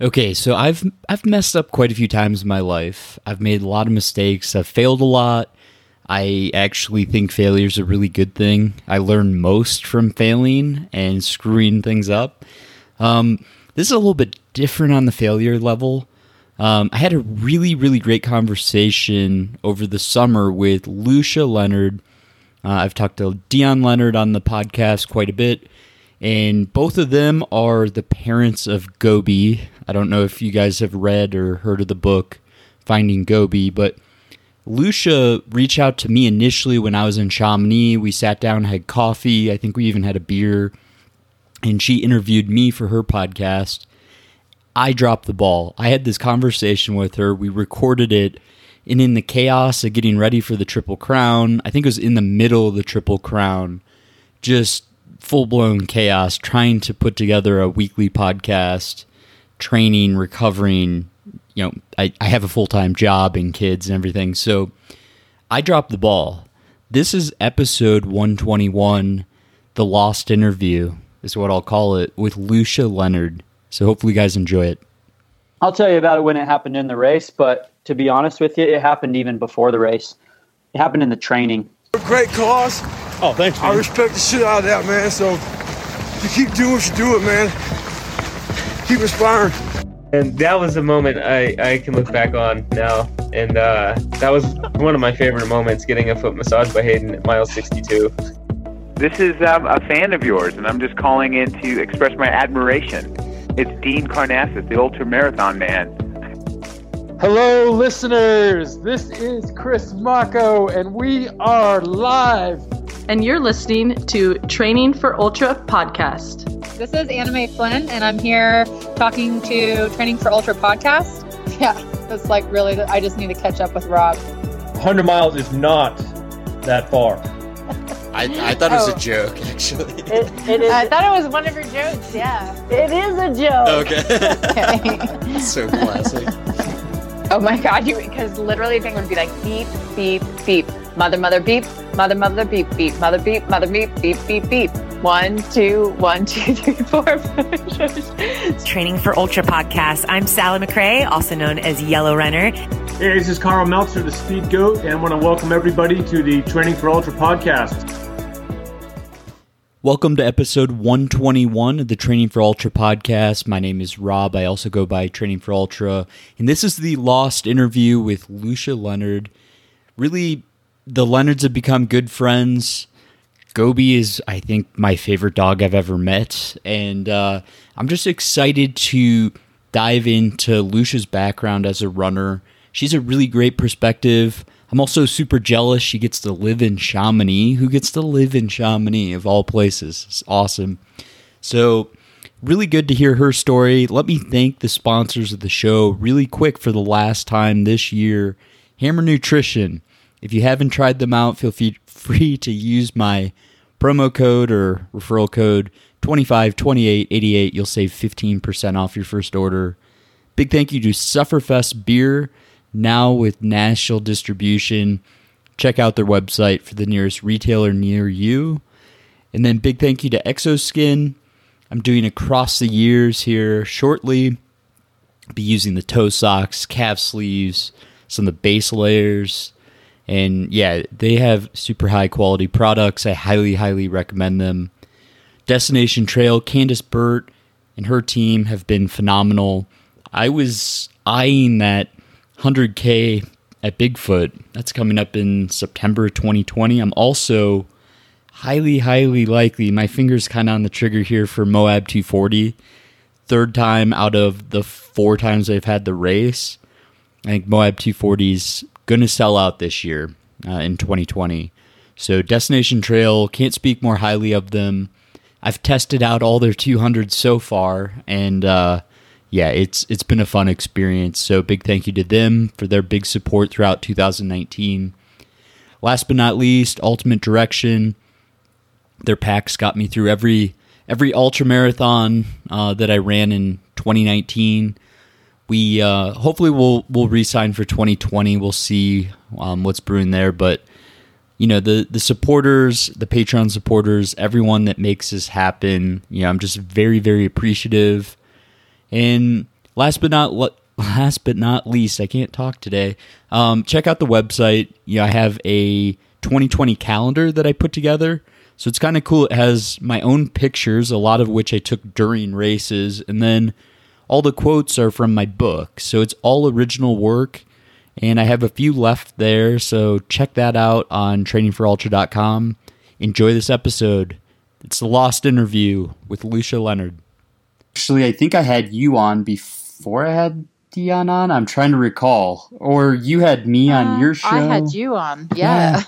Okay, so I've I've messed up quite a few times in my life. I've made a lot of mistakes. I've failed a lot. I actually think failure is a really good thing. I learn most from failing and screwing things up. Um, this is a little bit different on the failure level. Um, I had a really, really great conversation over the summer with Lucia Leonard. Uh, I've talked to Dion Leonard on the podcast quite a bit, and both of them are the parents of Gobi. I don't know if you guys have read or heard of the book Finding Gobi, but Lucia reached out to me initially when I was in Chamonix. We sat down, had coffee. I think we even had a beer. And she interviewed me for her podcast. I dropped the ball. I had this conversation with her. We recorded it. And in the chaos of getting ready for the Triple Crown, I think it was in the middle of the Triple Crown, just full blown chaos, trying to put together a weekly podcast, training, recovering, you know, I, I have a full time job and kids and everything. So I dropped the ball. This is episode 121, The Lost Interview, is what I'll call it, with Lucia Leonard. So hopefully you guys enjoy it. I'll tell you about it when it happened in the race, but to be honest with you, it happened even before the race. It happened in the training. Great cause. Oh, thanks. Man. I respect the shit out of that, man. So you keep doing what you do it, man. Keep inspiring. And that was a moment I, I can look back on now. And uh, that was one of my favorite moments getting a foot massage by Hayden at mile 62. This is um, a fan of yours, and I'm just calling in to express my admiration. It's Dean Karnazes, the ultra marathon man. Hello, listeners. This is Chris Mocko, and we are live. And you're listening to Training for Ultra podcast. This is Anime Flynn, and I'm here talking to Training for Ultra podcast. Yeah, it's like really, I just need to catch up with Rob. 100 miles is not that far. I, I thought it was oh. a joke, actually. It, it is. I thought it was one of your jokes, yeah. It is a joke. Okay. okay. so classic. Oh my god, you because literally thing would be like beep, beep, beep. Mother, mother, beep, mother, mother, beep, beep, mother, beep, mother, beep, beep, beep, beep. One, two, one, two, three, four, five. Training for Ultra podcast. I'm Sally McRae, also known as Yellow Runner. Hey, this is Karl Meltzer, the Speed Goat, and I want to welcome everybody to the Training for Ultra podcast. Welcome to episode 121 of the Training for Ultra podcast. My name is Rob. I also go by Training for Ultra. And this is the lost interview with Lucia Leonard. Really, the Leonards have become good friends. Gobi is, I think, my favorite dog I've ever met. And uh, I'm just excited to dive into Lucia's background as a runner. She's a really great perspective. I'm also super jealous she gets to live in Chamonix. Who gets to live in Chamonix, of all places? It's awesome. So, really good to hear her story. Let me thank the sponsors of the show really quick for the last time this year Hammer Nutrition. If you haven't tried them out, feel free to use my promo code or referral code 252888. You'll save 15% off your first order. Big thank you to Sufferfest Beer, now with national distribution. Check out their website for the nearest retailer near you. And then big thank you to Xoskin. I'm doing across the years here shortly. be using the toe socks, calf sleeves, some of the base layers and yeah, they have super high quality products. I highly, highly recommend them. Destination Trail, Candice Burt and her team have been phenomenal. I was eyeing that 100K at Bigfoot. That's coming up in September 2020. I'm also highly, highly likely, my fingers kind of on the trigger here for Moab 240. Third time out of the four times they've had the race. I think Moab 240's going to sell out this year uh, in 2020. So Destination Trail can't speak more highly of them. I've tested out all their 200s so far, and uh, yeah, it's it's been a fun experience. So big thank you to them for their big support throughout 2019. Last but not least, Ultimate Direction. Their packs got me through every every ultra marathon uh, that I ran in 2019 we uh, hopefully we'll we'll resign for 2020. We'll see um, what's brewing there, but you know the the supporters, the Patreon supporters, everyone that makes this happen. You know, I'm just very very appreciative. And last but not le- last but not least, I can't talk today. Um, check out the website. Yeah, I have a 2020 calendar that I put together. So it's kind of cool. It has my own pictures, a lot of which I took during races, and then all the quotes are from my book. So it's all original work, and I have a few left there. So check that out on trainingforultra.com. Enjoy this episode. It's the Lost interview with Lucia Leonard. Actually, I think I had you on before I had Dion on. I'm trying to recall. Or you had me on your show. Uh, I had you on. Yeah.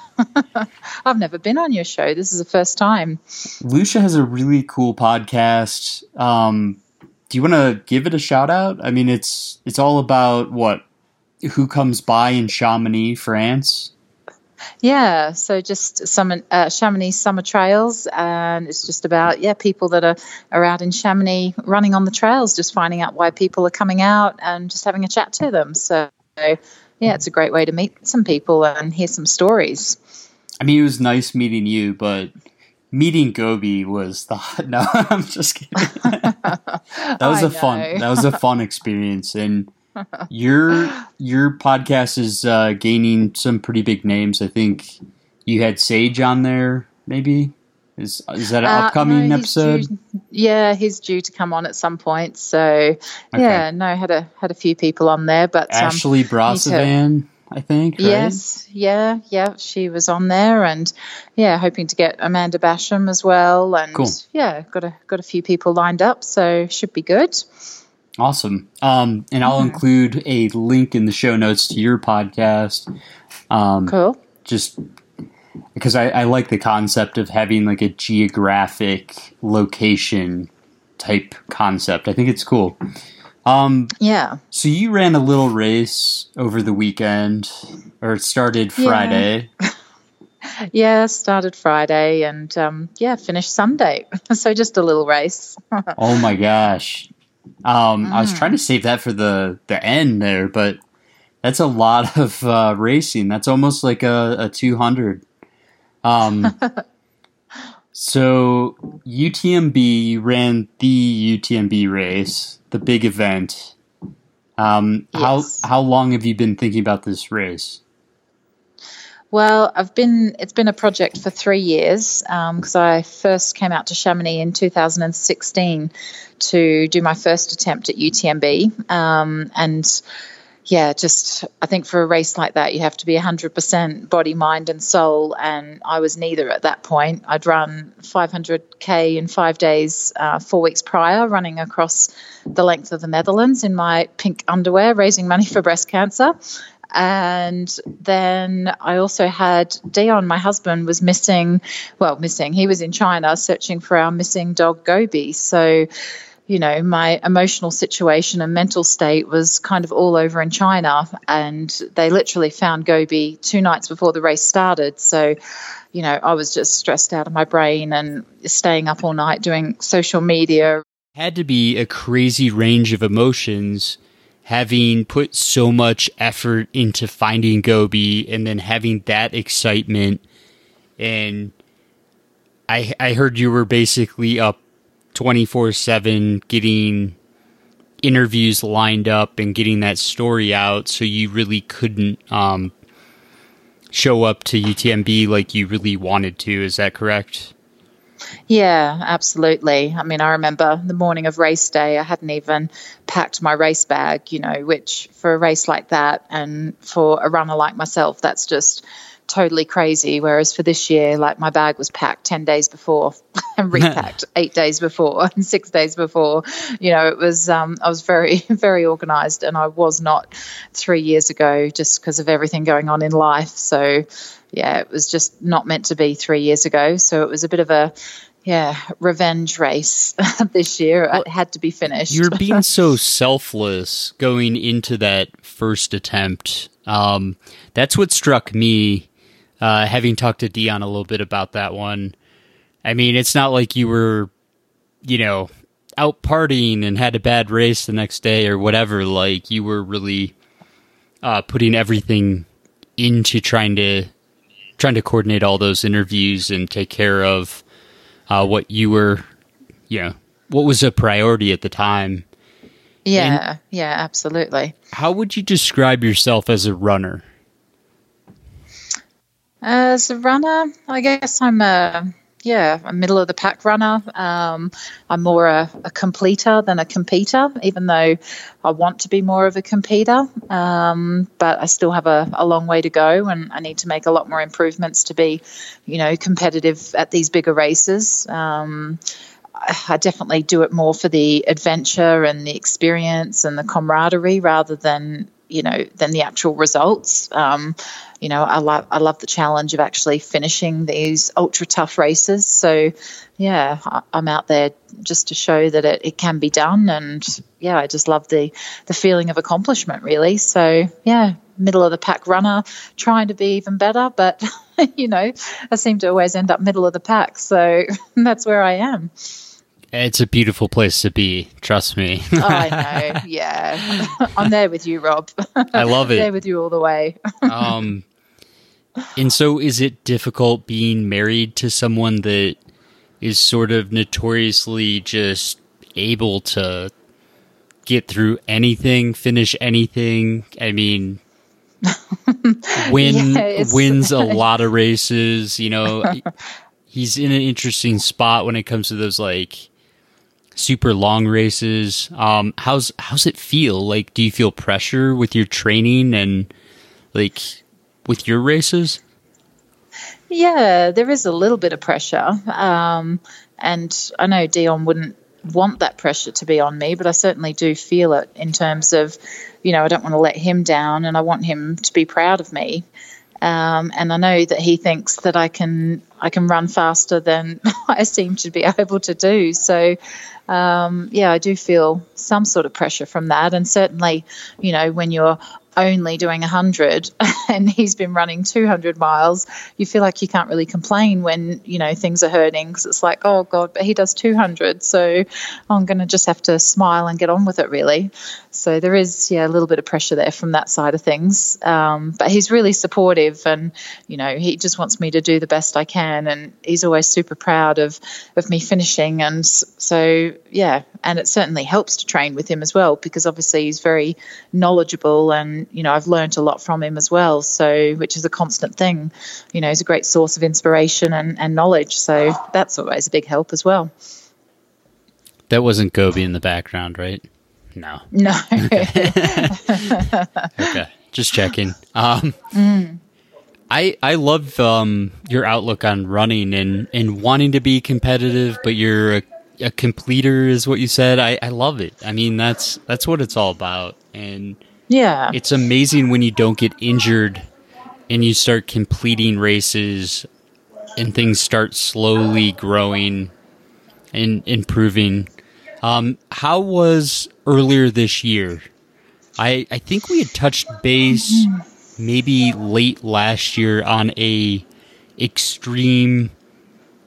I've never been on your show. This is the first time. Lucia has a really cool podcast. Um, do you want to give it a shout out? I mean, it's it's all about what who comes by in Chamonix, France. Yeah, so just some uh, Chamonix summer trails, and it's just about yeah people that are, are out in Chamonix running on the trails, just finding out why people are coming out and just having a chat to them. So yeah, it's a great way to meet some people and hear some stories. I mean, it was nice meeting you, but meeting Gobi was the no. I'm just kidding. that was I a fun. That was a fun experience, and your your podcast is uh, gaining some pretty big names. I think you had Sage on there. Maybe is is that an Uh, upcoming no, episode? due- yeah, he's due to come on at some point. So yeah, no, had a had a few people on there, but um, Ashley Brasovan, I think. Right? Yes, yeah, yeah, she was on there, and yeah, hoping to get Amanda Basham as well, and Cool. yeah, got a got a few people lined up, so should be good. Awesome. Um, and I'll include a link in the show notes to your podcast. Um, cool. Just because I, I like the concept of having like a geographic location type concept. I think it's cool. Um, Yeah. so you ran a little race over the weekend, or it started Yeah. Friday. Yeah, started Friday and um, yeah, finished Sunday. so just a little race. Oh my gosh. Um, I was Mm. trying to save that for the, the end there, but that's a lot of uh, racing. That's almost like a, a 200. Um, so UTMB you ran the UTMB race, the big event. Um, Yes. How how long have you been thinking about this race? Well, I've been it's been a project for three years because I first came out to Chamonix in 2016 to do my first attempt at UTMB, um, and yeah, just I think for a race like that, you have to be 100% body, mind, and soul. And I was neither at that point. I'd run 500k in five days, uh, four weeks prior, running across the length of the Netherlands in my pink underwear, raising money for breast cancer. And then I also had Dion, my husband, was missing. Well, missing. He was in China searching for our missing dog Gobi. So you know, my emotional situation and mental state was kind of all over in China. And they literally found Gobi two nights before the race started. So, you know, I was just stressed out of my brain and staying up all night doing social media. Had to be a crazy range of emotions having put so much effort into finding Gobi and then having that excitement and I I heard you were basically up 24/7 getting interviews lined up and getting that story out so you really couldn't um show up to UTMB like you really wanted to is that correct? Yeah, absolutely. I mean, I remember the morning of race day, I hadn't even packed my race bag, you know, which for a race like that and for a runner like myself, that's just totally crazy. Whereas for this year, like my bag was packed 10 days before and repacked eight days before and six days before. You know, it was, um, I was very, very organized and I was not three years ago just because of everything going on in life. So, yeah, it was just not meant to be three years ago. So it was a bit of a, yeah, revenge race this year. It had to be finished. You're being so selfless going into that first attempt. Um, that's what struck me, uh, having talked to Dion a little bit about that one. I mean, it's not like you were, you know, out partying and had a bad race the next day or whatever. Like, you were really uh, putting everything into trying to trying to coordinate all those interviews and take care of uh, what you were, you know, what was a priority at the time. Yeah, yeah, absolutely. How would you describe yourself as a runner? As a runner, I guess I'm a yeah, a middle of the pack runner. Um, I'm more a, a, completer than a competitor, even though I want to be more of a competitor. Um, but I still have a, a, long way to go, and I need to make a lot more improvements to be, you know, competitive at these bigger races. Um, I definitely do it more for the adventure and the experience and the camaraderie rather than you know than the actual results. Um, you know, I love I love the challenge of actually finishing these ultra tough races. So, yeah, I, am out there just to show that it, it can be done, and yeah, I just love the the feeling of accomplishment, really. So, yeah, middle of the pack runner, trying to be even better, but you know, I seem to always end up middle of the pack, so that's where I am. It's a beautiful place to be. Trust me. I know. Yeah, I'm there with you, Rob. I love it. there with you all the way. um, and so, is it difficult being married to someone that is sort of notoriously just able to get through anything, finish anything? I mean, win yeah, wins a lot of races. You know, he's in an interesting spot when it comes to those like super long races. Um, how's how's it feel? Like, do you feel pressure with your training and like with your races? Yeah, there is a little bit of pressure, um, and I know Dion wouldn't want that pressure to be on me, but I certainly do feel it in terms of, you know, I don't want to let him down, and I want him to be proud of me. Um, and I know that he thinks that I can I can run faster than I seem to be able to do. So um, yeah, I do feel some sort of pressure from that. And certainly, you know, when you're only doing 100 and he's been running 200 miles, you feel like you can't really complain when, you know, things are hurting because it's like, oh God, but he does 200. So I'm going to just have to smile and get on with it, really. So there is, yeah, a little bit of pressure there from that side of things. Um, but he's really supportive and, you know, he just wants me to do the best I can. And he's always super proud of, of me finishing. And so, yeah, and it certainly helps to train with him as well because obviously he's very knowledgeable and you know I've learned a lot from him as well. So which is a constant thing. You know, he's a great source of inspiration and, and knowledge. So that's always a big help as well. That wasn't Gobi in the background, right? No. No. okay. Just checking. Um, mm. I I love um, your outlook on running and, and wanting to be competitive, but you're a, a completer, is what you said. I, I love it. I mean, that's that's what it's all about. And yeah. It's amazing when you don't get injured and you start completing races and things start slowly growing and improving. Um, how was earlier this year? I, I think we had touched base maybe late last year on a extreme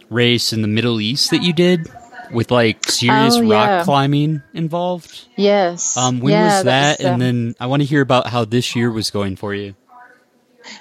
race in the Middle East that you did with like serious oh, yeah. rock climbing involved. Yes. Um, when yeah, was that? and um, then I want to hear about how this year was going for you.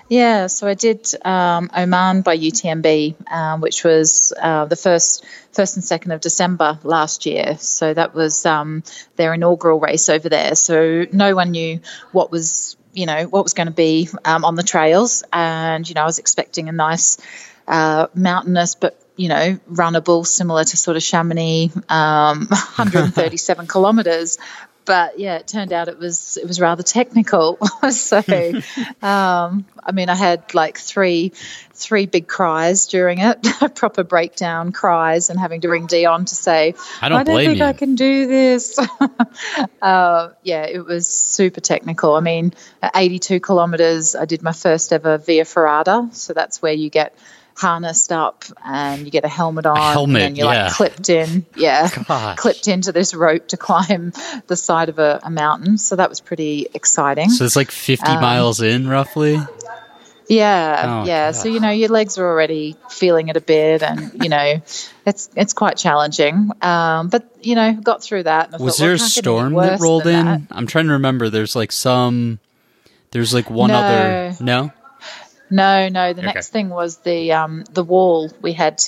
Yeah, so I did um, Oman by UTMB, um, which was uh, the first, first and second of December last year. So that was um, their inaugural race over there. So no one knew what was, you know, what was going to be um, on the trails, and you know, I was expecting a nice uh, mountainous but you know, runnable, similar to sort of Chamonix, um, 137 kilometres. But yeah, it turned out it was it was rather technical. so, um, I mean, I had like three three big cries during it, proper breakdown cries, and having to ring Dion to say, "I don't, I don't think you. I can do this." uh, yeah, it was super technical. I mean, at 82 kilometres, I did my first ever Via Ferrata, so that's where you get harnessed up and you get a helmet on a helmet, and you're yeah. like clipped in. Yeah. Gosh. clipped into this rope to climb the side of a, a, mountain. So that was pretty exciting. So it's like 50 um, miles in roughly? Yeah. Oh, yeah. so you know your legs are already feeling it a bit and you know it's it's quite challenging. Um, but you know got through that was thought, there well, a storm that rolled in? that. i'm trying to remember. There's like some there's like one no. other no No, no. The Okay. next thing was the um, the wall. We had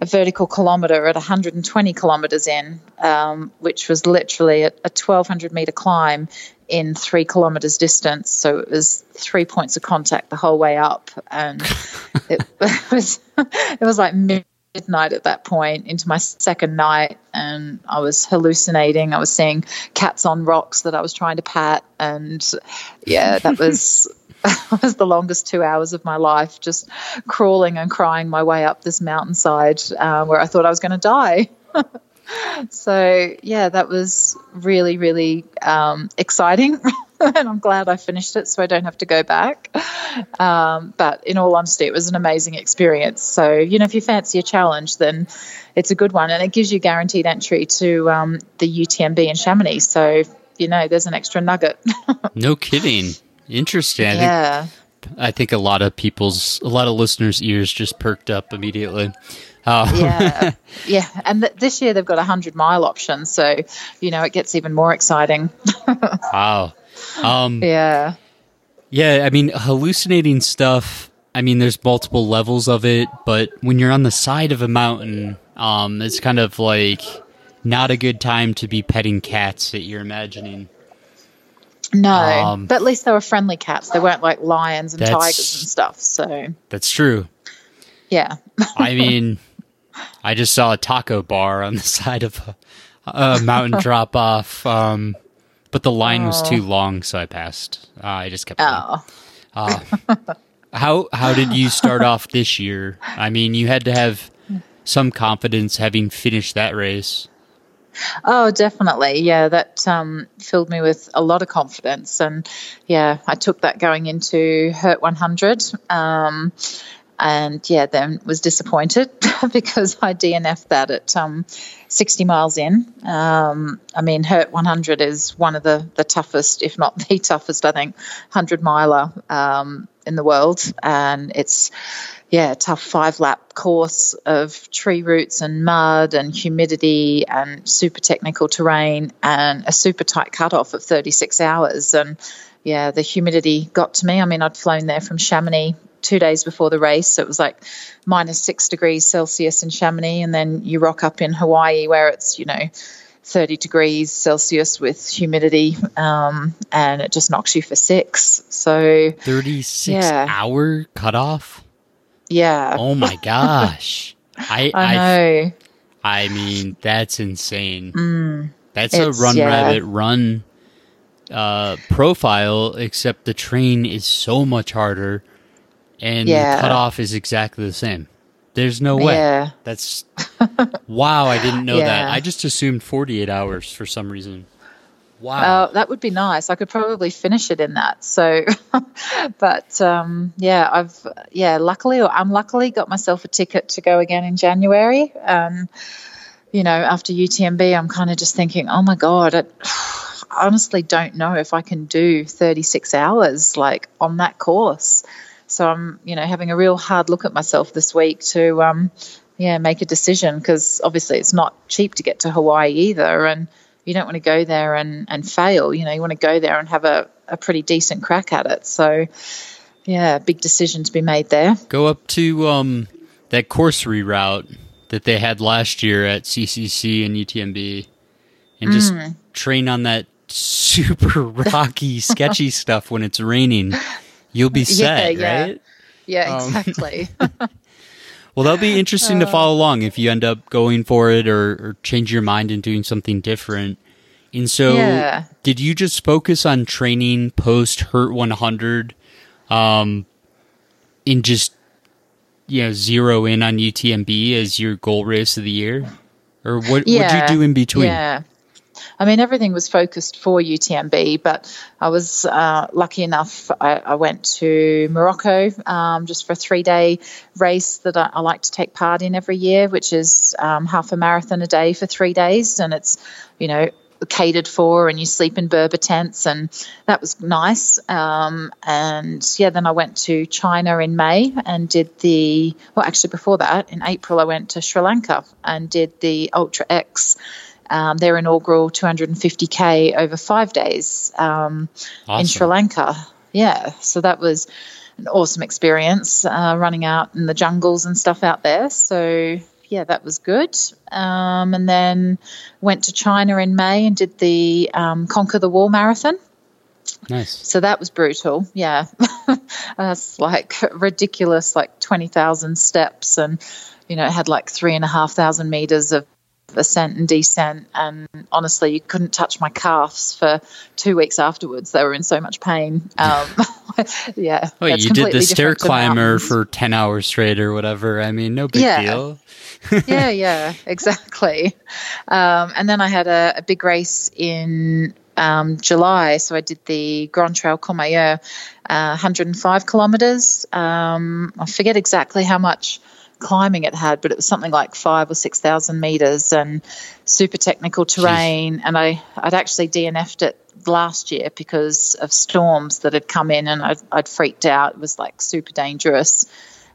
a vertical kilometre at 120 kilometres in, um, which was literally a, a 1,200 metre climb in three kilometres distance. So it was three points of contact the whole way up, and it was it was like midnight at that point into my second night, and I was hallucinating. I was seeing cats on rocks that I was trying to pat, and yeah, that was. was the longest two hours of my life, just crawling and crying my way up this mountainside uh, where I thought I was going to die. so yeah, that was really, really um, exciting, and I'm glad I finished it, so I don't have to go back. Um, but in all honesty, it was an amazing experience. So you know, if you fancy a challenge, then it's a good one, and it gives you guaranteed entry to um, the UTMB in Chamonix. So you know, there's an extra nugget. No kidding. Interesting. I think yeah. I think a lot of people's, a lot of listeners' ears just perked up immediately. Uh, yeah, yeah, and th- this year they've got a hundred mile option, so you know it gets even more exciting. wow. Um, yeah, yeah, I mean, hallucinating stuff. I mean, there's multiple levels of it, but when you're on the side of a mountain, um, it's kind of like not a good time to be petting cats that you're imagining. No, Um, but at least they were friendly cats. They weren't like lions and tigers and stuff. So That's true. yeah, I mean, I just saw a taco bar on the side of a, a mountain drop off, um, but the line was Oh. too long, so I passed. Uh, I just kept going. oh. Uh, how how did you start off this year? I mean, you had to have some confidence having finished that race. Oh, definitely. Yeah, that um, filled me with a lot of confidence. And yeah, I took that going into Hurt 100. Um, and yeah, then was disappointed because I DNF'd that at um, 60 miles in. Um, I mean, Hurt 100 is one of the, the toughest, if not the toughest, I think, 100 miler um, in the world. And it's, yeah, a tough five lap course of tree roots and mud and humidity and super technical terrain and a super tight cutoff of 36 hours. And yeah, the humidity got to me. I mean, I'd flown there from Chamonix two days before the race. So it was like minus six degrees Celsius in Chamonix. And then you rock up in Hawaii where it's, you know, 30 degrees Celsius with humidity um, and it just knocks you for six. So, 36 Yeah. hour cutoff? yeah. Oh my gosh. I, I know. I mean, that's insane. Mm. That's a run yeah. rabbit run uh, profile, except the train is so much harder and Yeah. the cutoff is exactly the same. There's no way. Yeah. That's wow, I didn't know that. I just assumed 48 hours for some reason. Wow. Uh, that would be nice. I could probably finish it in that. So, but um, yeah, I've yeah, luckily or unluckily, got myself a ticket to go again in January. Um, you know, after UTMB, I'm kind of just thinking, oh my god, I I honestly don't know if I can do 36 hours like on that course. So I'm, you know, having a real hard look at myself this week to, um, yeah, make a decision because obviously it's not cheap to get to Hawaii either, and you don't want to go there and and fail. You know, you want to go there and have a a pretty decent crack at it. So, yeah, big decision to be made there. Go up to um, that course reroute that they had last year at CCC and UTMB and just Mm. train on that super rocky, sketchy stuff when it's raining. You'll be set, yeah. right? Yeah, Um, exactly. Well, that'll be interesting to Uh. follow along if you end up going for it or, or change your mind and doing something different. And so, Yeah. did you just focus on training post Hurt 100 um, and just, you know, zero in on UTMB as your goal race of the year? Or what yeah. would you do in between? Yeah. I mean, everything was focused for UTMB, but I was uh, lucky enough. I, I went to Morocco um, just for a three day race that I, I like to take part in every year, which is um, half a marathon a day for three days. And it's, you know, catered for and you sleep in Berber tents and that was nice um, and yeah then I went to China in May and did the well actually before that in April I went to Sri Lanka and did the Ultra X um, their inaugural 250k over five days um, in Sri Lanka yeah so that was an awesome experience uh, running out in the jungles and stuff out there. So yeah, that was good. Um, and then went to China in May and did the um, Conquer the Wall marathon. Nice. So that was brutal. Yeah, that's like ridiculous, like twenty thousand steps, and you know, it had like three and a half thousand meters of ascent and descent. And honestly, you couldn't touch my calves for two weeks afterwards. They were in so much pain. Um, yeah. Wait, you did the stair climber for 10 hours straight or whatever. I mean, no big Yeah. deal. yeah, yeah, exactly. Um, and then I had a, a big race in um, July. So I did the Gran Trail Courmayeur, uh, 105 kilometers. Um, I forget exactly how much climbing it had, but it was something like five or 6,000 meters and super technical terrain. And I, I'd actually DNF'd it last year because of storms that had come in and I'd, I'd freaked out. It was like super dangerous.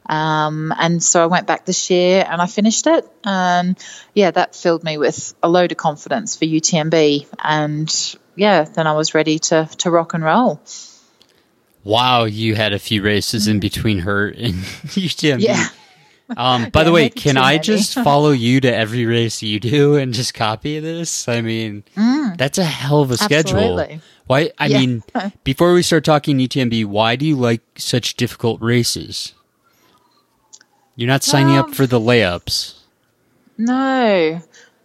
Um, and so I went back this year and I finished it. And yeah, that filled me with a load of confidence for UTMB. And yeah, then I was ready to, to rock and roll. Wow, you had a few races in between her and UTMB. Yeah. Um, by the way, can I just follow you to every race you do and just copy this? I mean, Mm. that's a hell of a schedule. Absolutely. Why? I Yeah. mean, before we start talking UTMB, why do you like such difficult races? You're not signing up Um, for the layups. No.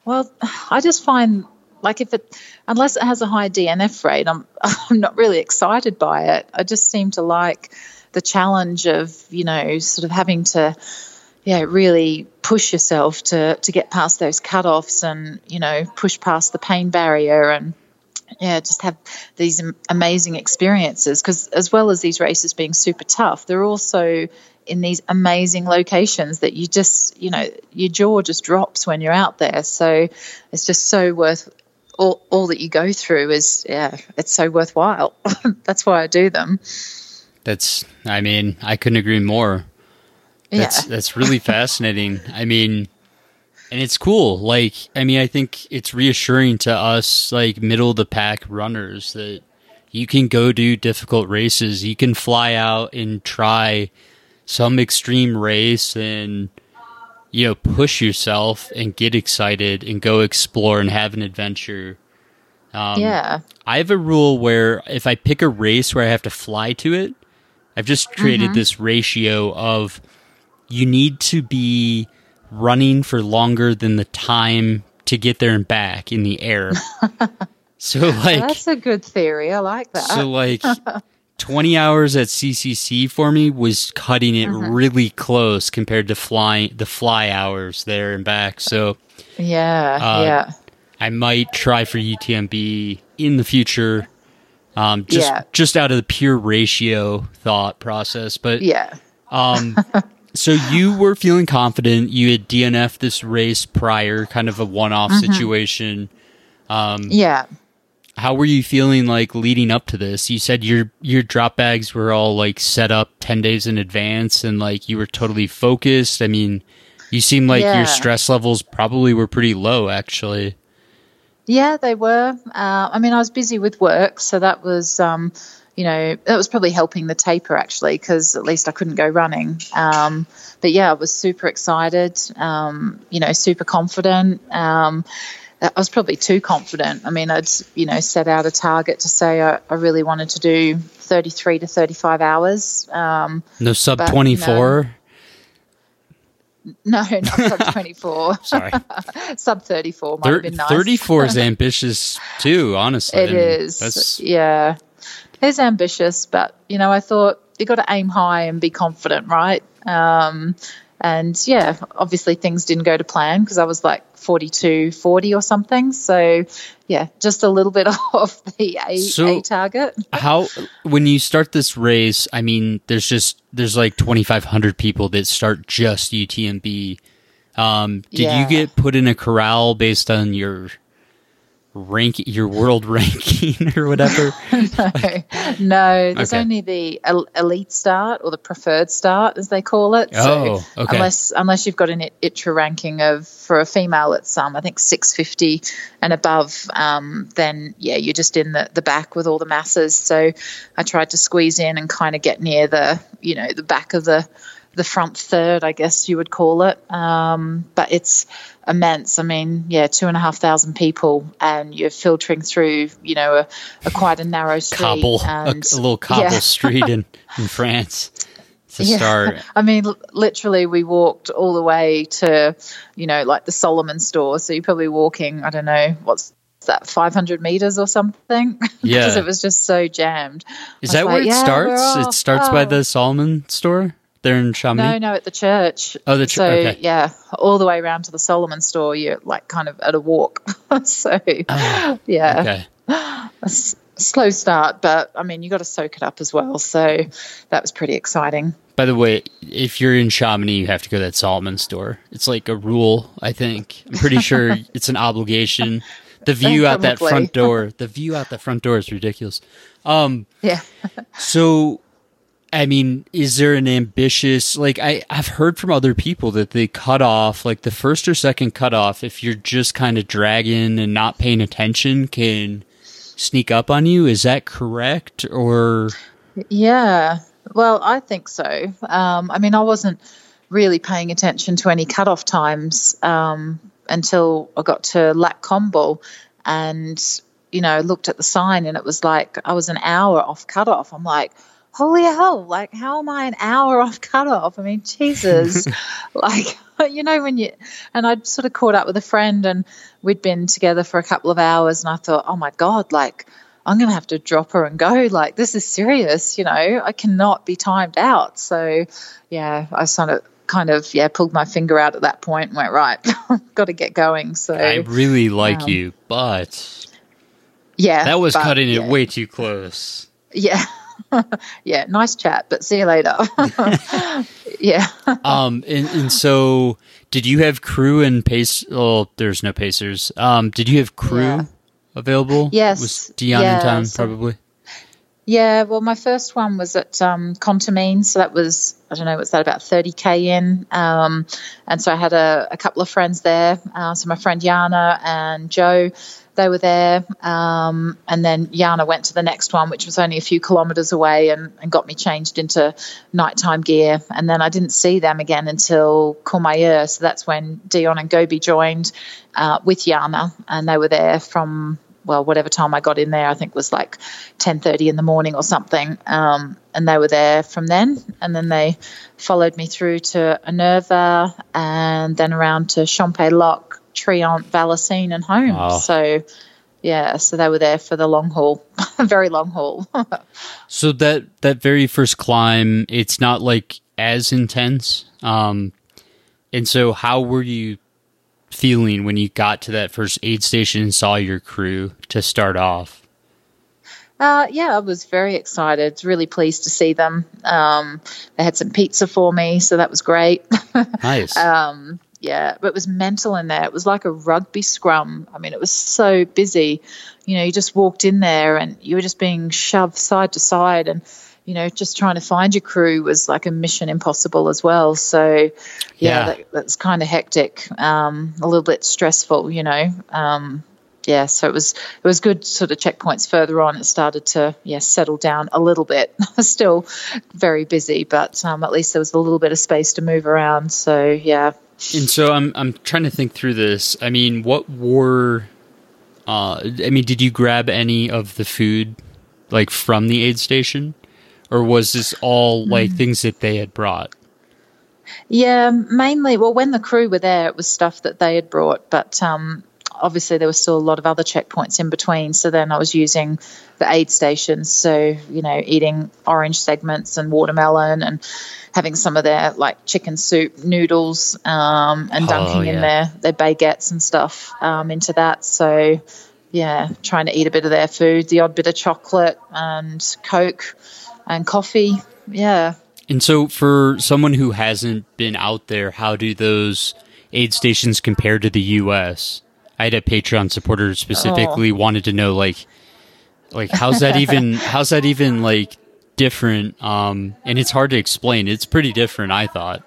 Well, I just find like if it unless it has a high DNF rate, I'm I'm not really excited by it. I just seem to like the challenge of, you know, sort of having to yeah, really push yourself to to get past those cutoffs and, you know, push past the pain barrier and yeah, just have these amazing experiences because as well as these races being super tough, they're also in these amazing locations that you just, you know, your jaw just drops when you're out there. So it's just so worth all, all that you go through is, yeah, it's so worthwhile. That's why I do them. That's. I mean, I couldn't agree more. That's Yeah. that's really fascinating. I mean, and it's cool. Like, I mean, I think it's reassuring to us, like middle of the pack runners, that you can go do difficult races. You can fly out and try some extreme race and you know push yourself and get excited and go explore and have an adventure. Um, yeah. I have a rule where if I pick a race where I have to fly to it, I've just created Mhm. this ratio of you need to be running for longer than the time to get there and back in the air. so like That's a good theory. I like that. so like 20 hours at CCC for me was cutting it Mhm. really close compared to flying the fly hours there and back. So yeah, uh, yeah. I might try for UTMB in the future. Um, just Yeah. just out of the pure ratio thought process, but Yeah. Um, so you were feeling confident. You had DNF this race prior, kind of a one-off Mhm. situation. Um, Yeah. How were you feeling like leading up to this? You said your your drop bags were all like set up ten days in advance, and like you were totally focused. I mean, you seem like Yeah. your stress levels probably were pretty low, actually. Yeah, they were. Uh, I mean, I was busy with work, so that was, um, you know, that was probably helping the taper actually, because at least I couldn't go running. Um, but yeah, I was super excited. Um, you know, super confident. Um, I was probably too confident. I mean, I'd you know set out a target to say I, I really wanted to do 33 to 35 hours. Um, No sub but, you know. No, not sub 24. Sorry. sub 34 might have been nice. Thirty four is ambitious too. Honestly, It I mean, is. That's Yeah. It's ambitious, but you know, I thought you got to aim high and be confident, right? Um, and yeah, obviously things didn't go to plan because I was like 42, 40 or something. So yeah, just a little bit off the A, So- a target. how when you start this race i mean there's just there's like 2500 people that start just utmb um did Yeah. you get put in a corral based on your rank your world ranking or whatever? no, no. There's Okay. only the elite start or the preferred start, as they call it. Oh, okay. Unless unless you've got an it- ITRA ranking of for a female, it's um I think 650 and above. Um, then yeah, you're just in the the back with all the masses. So I tried to squeeze in and kind of get near the you know the back of the the front third, I guess you would call it. Um, but it's immense. I mean, yeah, two and a half thousand people, and you're filtering through, you know, a, a quite a narrow street. Cobble, a, and, a little cobble yeah. street in, in France to start. I mean, literally, we walked all the way to, you know, like the Salomon store. So you're probably walking, I don't know, what's that, 500 meters or something? Yeah. because it was just so jammed. Is that was where it "Yeah, starts? It starts by Oh." the Salomon store there in Chamonix. No, no, at the church. Oh, the ch- So okay. yeah, all the way around to the Salomon store, you're like kind of at a walk. so yeah, Okay. a s- slow start, but I mean, you got to soak it up as well. So that was pretty exciting. By the way, if you're in Chamonix, you have to go to that Salomon store. It's like a rule, I think. I'm pretty sure it's an obligation. The view out that front door, the view out the front door is ridiculous. Um, Yeah. so, I mean, is there an ambitious like I I've heard from other people that the cutoff, like the first or second cutoff, if you're just kind of dragging and not paying attention, can sneak up on you. Is that correct or? Yeah, well, I think so. Um, I mean, I wasn't really paying attention to any cutoff times um, until I got to Lac Combal and, you know, looked at the sign and it was like I was an hour off cutoff. I'm like, holy hell, like, how am I an hour off cutoff? I mean, Jesus. like, you know, when you, and I'd sort of caught up with a friend and we'd been together for a couple of hours and I thought, oh my God, like, I'm going to have to drop her and go. Like, this is serious, you know, I cannot be timed out. So, yeah, I sort of kind of, yeah, pulled my finger out at that point and went, right, got to get going. So, I really like um, you, but yeah. that was but, cutting it yeah. way too close. Yeah. yeah, nice chat, but see you later. yeah. um, and, and so did you have crew and pace? Oh, there's no pacers. Um, did you have crew Yeah. available? Yes. Was Dion Yeah, in town? so- Probably. Yeah, well, my first one was at um, Contamine, so that was I don't know, what's that about thirty k in, um, and so I had a, a couple of friends there. Uh, so my friend Yana and Joe, they were there, um, and then Yana went to the next one, which was only a few kilometres away, and, and got me changed into nighttime gear. And then I didn't see them again until Courmayeur, so that's when Dion and Gobi joined uh, with Yana, and they were there from well, whatever time I got in there, I think was like ten thirty in the morning or something. Um, and they were there from then, and then they followed me through to Minerva, and then around to Champex-Lac, Trient, Vallorcine, and home. Wow. So, yeah, so they were there for the long haul, very long haul. So that that very first climb, it's not like as intense. Um, and so how were you feeling when you got to that first aid station and saw your crew to start off? Uh, yeah, I was very excited. Really pleased to see them. Um, they had some pizza for me, so that was great. Nice. um, yeah, but it was mental in there. It was like a rugby scrum. I mean, it was so busy. You know, you just walked in there and you were just being shoved side to side, and you know, just trying to find your crew was like a mission impossible as well. So, yeah, Yeah. That, that's kind of hectic, um, a little bit stressful. You know, um, yeah. So it was it was good. Sort of checkpoints further on, it started to yeah settle down a little bit. Still very busy, but um, at least there was a little bit of space to move around. So yeah. And so I'm I'm trying to think through this. I mean, what were uh I mean, did you grab any of the food like from the aid station or was this all like Mm. things that they had brought? Yeah, mainly. Well, when the crew were there, it was stuff that they had brought, but um, obviously there was still a lot of other checkpoints in between. So then I was using the aid stations. So you know, eating orange segments and watermelon, and having some of their like chicken soup noodles, um, and Oh, dunking in their their baguettes and stuff um, into that. So yeah, trying to eat a bit of their food, the odd bit of chocolate and Coke and coffee. Yeah. And so for someone who hasn't been out there, how do those aid stations compare to the US? I had a Patreon supporter specifically Oh. wanted to know like like how's that even how's that even like different um and it's hard to explain it's pretty different i thought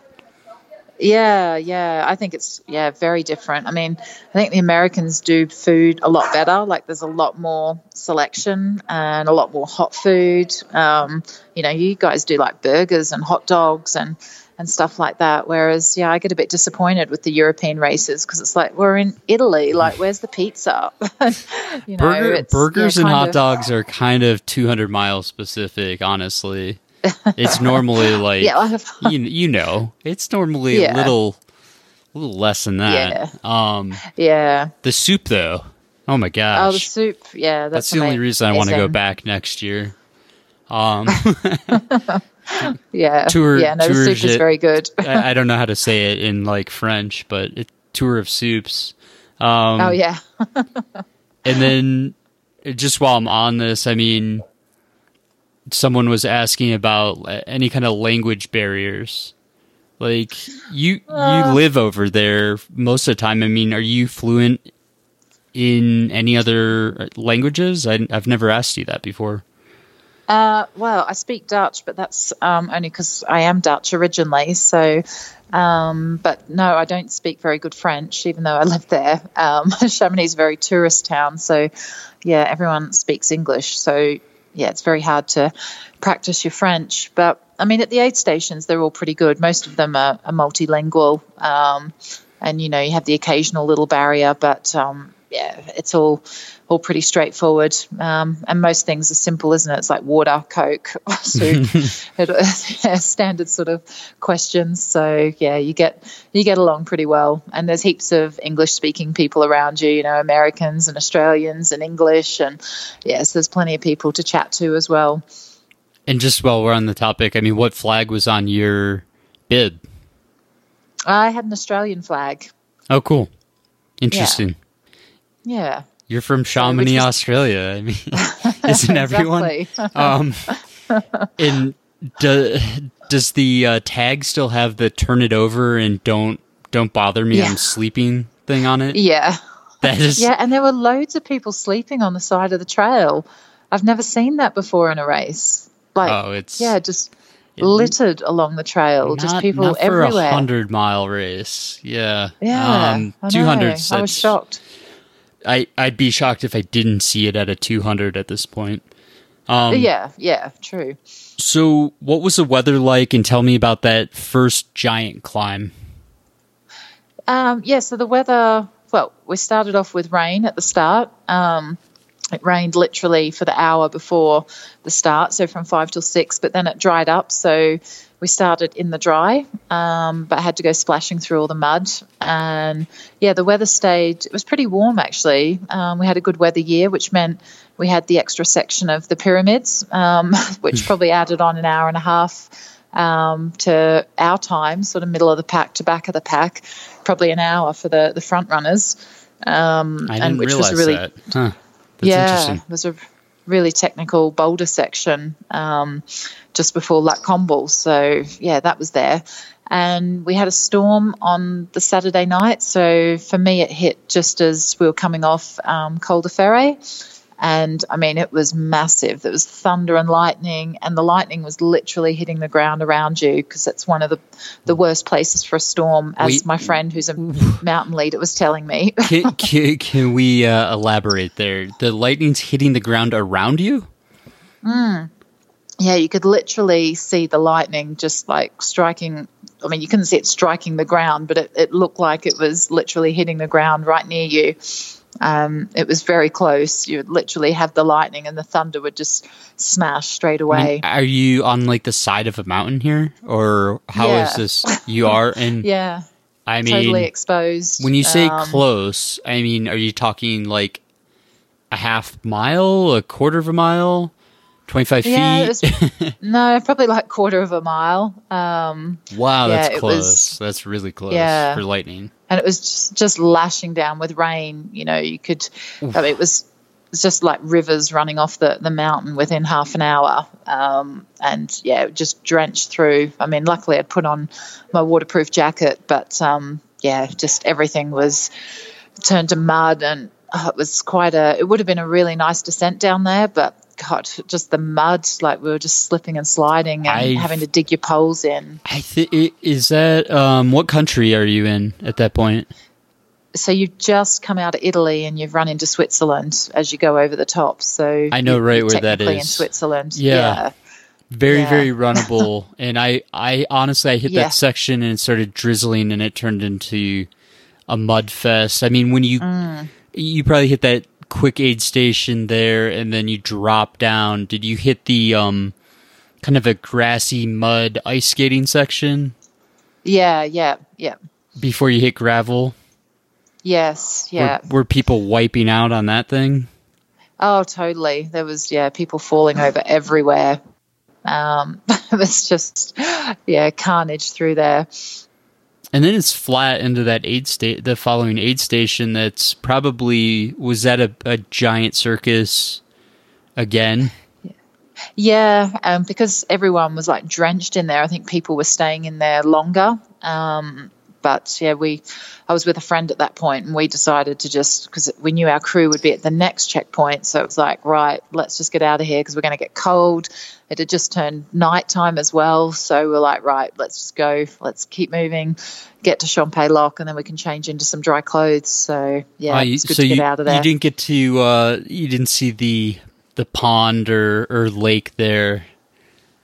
Yeah, yeah. I think it's yeah, very different. I mean, I think the Americans do food a lot better. Like there's a lot more selection and a lot more hot food. Um, you know, you guys do like burgers and hot dogs and and stuff like that. Whereas, yeah, I get a bit disappointed with the European races because it's like we're in Italy. Like, where's the pizza? you know, Burger, it's, burgers yeah, and hot of- dogs are kind of 200 miles specific honestly it's normally like Yeah, you, you know it's normally Yeah. a little a little less than that um Yeah. the soup though oh my gosh Oh, the soup. Yeah, that's that's, the only reason i want to go back next year um Yeah. tour yeah, no, tour soup is very good. I, I don't know how to say it in like French, but it, tour of soups. Um, oh yeah. and then just while I'm on this, I mean, someone was asking about uh, any kind of language barriers. Like you, Uh. you live over there most of the time. I mean, are you fluent in any other uh, languages? I, I've never asked you that before. Uh, well, I speak Dutch, but that's um, only because I am Dutch originally. So, um, but no, I don't speak very good French, even though I live there. Um, Chamonix is a very tourist town, so yeah, everyone speaks English. So yeah, it's very hard to practice your French. But I mean, at the aid stations, they're all pretty good. Most of them are, are multilingual, um, and you know, you have the occasional little barrier, but um, yeah, it's all all pretty straightforward. Um, and most things are simple, isn't it? It's like water, Coke, soup, standard sort of questions. So yeah, you get you get along pretty well. And there's heaps of English speaking people around you. You know, Americans and Australians and English, and yes, there's plenty of people to chat to as well. And just while we're on the topic, I mean, what flag was on your bib? I had an Australian flag. Oh, cool. Interesting. Yeah. You're from Chamonix, Australia. I mean, isn't everyone? Um, and do, does the uh, tag still have the "turn it over and don't don't bother me, Yeah. I'm sleeping" thing on it? Yeah. That is- Yeah, and there were loads of people sleeping on the side of the trail. I've never seen that before in a race. Like, Oh, it's- yeah, just littered along the trail, just people not for everywhere. a hundred mile race. Yeah, Yeah, um, two I was shocked. I I'd be shocked if I didn't see it at a two hundred at this point. Um, yeah, yeah, true. So, what was the weather like? And tell me about that first giant climb. Um, yeah, so the weather, well, we started off with rain at the start. Um, it rained literally for the hour before the start, so from five till six, but then it dried up. So we started in the dry, um, but had to go splashing through all the mud. And yeah, the weather stayed, it was pretty warm actually. Um, we had a good weather year, which meant we had the extra section of the pyramids, um, which probably added on an hour and a half um, to our time, sort of middle of the pack to back of the pack, probably an hour for the, the front runners. Um, I didn't and which realize was really, that. Huh. That's yeah, interesting. it was a really technical boulder section um, just before Lac Combal. So yeah, that was there. And we had a storm on the Saturday night. So for me, it hit just as we were coming off um, Col de Ferre. And I mean, it was massive. There was thunder and lightning, and the lightning was literally hitting the ground around you because that's one of the, the worst places for a storm, as Wait. my friend who's a mountain leader was telling me. can, can, can we uh, elaborate there? The lightning's hitting the ground around you. Mm. Yeah, you could literally see the lightning just like striking. I mean, you couldn't see it striking the ground, but it, it looked like it was literally hitting the ground right near you. Um, it was very close. You would literally have the lightning, and the thunder would just smash straight I away. mean, are you on like the side of a mountain here, or how is Yeah. this? You are, and yeah, I mean, totally exposed. when you say Um, close, I mean, are you talking like a half mile, a quarter of a mile, twenty five yeah, feet? was, no, probably like quarter of a mile. Um, wow, yeah, that's close. was- that's really close Yeah. for lightning. And it was just, just lashing down with rain. You know, you could, I mean, it was just like rivers running off the, the mountain within half an hour. Um, and yeah, it just drenched through. I mean, luckily I'd put on my waterproof jacket, but um, yeah, just everything was turned to mud, and oh, it was quite a. It would have been a really nice descent down there, but God, just the mud, like we were just slipping and sliding and I've- having to dig your poles in. I think is that um, what country are you in at that point? So you've just come out of Italy and you've run into Switzerland as you go over the top. So I know right where that is. in. Switzerland. Yeah. yeah. Very Yeah. very runnable, and I I honestly I hit Yeah. that section and it started drizzling and it turned into a mud fest. I mean when you Mm. you probably hit that quick aid station there and then you drop down. Did you hit the um kind of a grassy mud ice skating section Yeah, yeah, yeah. before you hit gravel? Yes, yeah. Were, were people wiping out on that thing? Oh, totally. There was yeah, people falling over everywhere. Um, it was just yeah, carnage through there. And then it's flat into that aid state, the following aid station. That's probably was that a, a giant circus again? Yeah, um, because everyone was like drenched in there. I think people were staying in there longer. Um, but yeah, we, I was with a friend at that point, and we decided to just because we knew our crew would be at the next checkpoint, so it was like, right, let's just get out of here because we're going to get cold. It had just turned nighttime as well, so we're like, right, let's just go, let's keep moving, get to Champex-Lac, and then we can change into some dry clothes. So yeah, Ah, it's you- good so to get you, out of there. you didn't get to uh, you didn't see the the pond or, or lake there.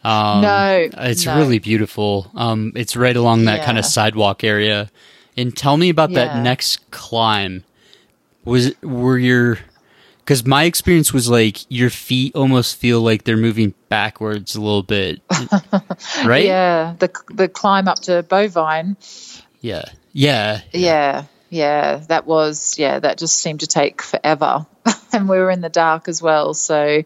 Um, No, it's no. really beautiful. Um, it's right along that kind of sidewalk area. And tell me about that next climb. Was were your because my experience was like your feet almost feel like they're moving backwards a little bit, right? Yeah, the the climb up to Bovine. yeah, yeah. Yeah, yeah, that was yeah, that just seemed to take forever, and we were in the dark as well. So,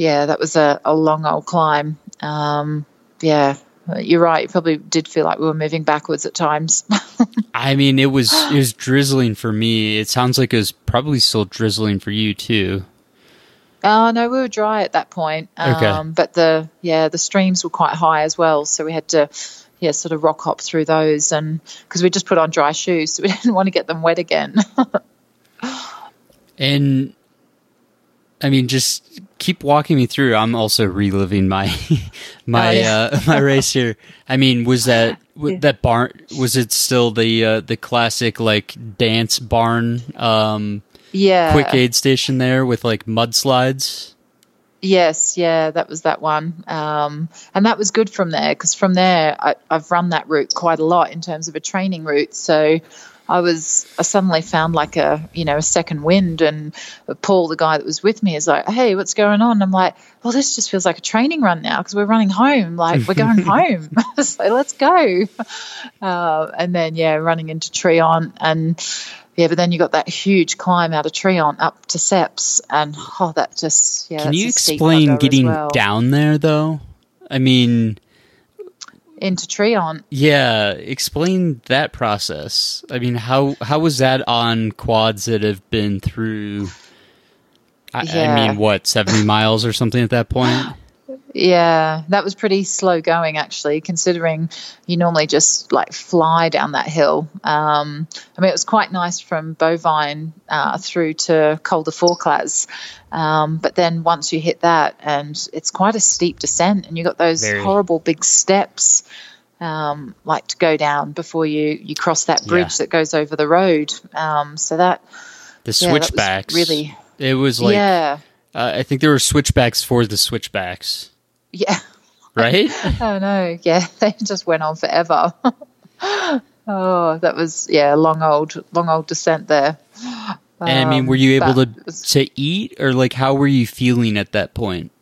yeah, that was a, a long old climb. Um, yeah, you're right. It probably did feel like we were moving backwards at times. I mean, it was it was drizzling for me. It sounds like it was probably still drizzling for you too. Oh no, we were dry at that point. Um, Okay. But the yeah, the streams were quite high as well, so we had to yeah sort of rock hop through those, and because we just put on dry shoes, so we didn't want to get them wet again. And I mean, just keep walking me through. I'm also reliving my my Oh, yeah. uh, my race here. I mean, was that w that barn? Was it still the uh, the classic like dance barn? Um, yeah, quick aid station there with like mudslides. Yes, yeah, that was that one. Um, and that was good from there because from there I, I've run that route quite a lot in terms of a training route. So I was, I suddenly found like a, you know, a second wind. And Paul, the guy that was with me, is like, hey, what's going on? I'm like, well, this just feels like a training run now because we're running home. Like, we're going home. so let's go. Uh, and then, yeah, running into Trient and, yeah, but then you got that huge climb out of Trient up to Tseppes, and oh, that just yeah. Can you explain getting well. down there though? I mean, into Trient? yeah, explain that process. I mean, how how was that on quads that have been through? I, I mean, what seventy miles or something at that point? Yeah, that was pretty slow going actually, considering you normally just like fly down that hill. Um, I mean, it was quite nice from Bovine uh, through to Col de Forclaz. Um, but then once you hit that, and it's quite a steep descent, and you got those Very. horrible big steps. Um, like to go down before you you cross that bridge Yeah. that goes over the road. Um, so that The Yeah, that switchbacks. really- it was like yeah uh, I think there were switchbacks for the switchbacks, yeah right? oh no, yeah, they just went on forever. oh, that was yeah, long old, long old descent there. and I mean, Um, were you able to was- to eat or like how were you feeling at that point?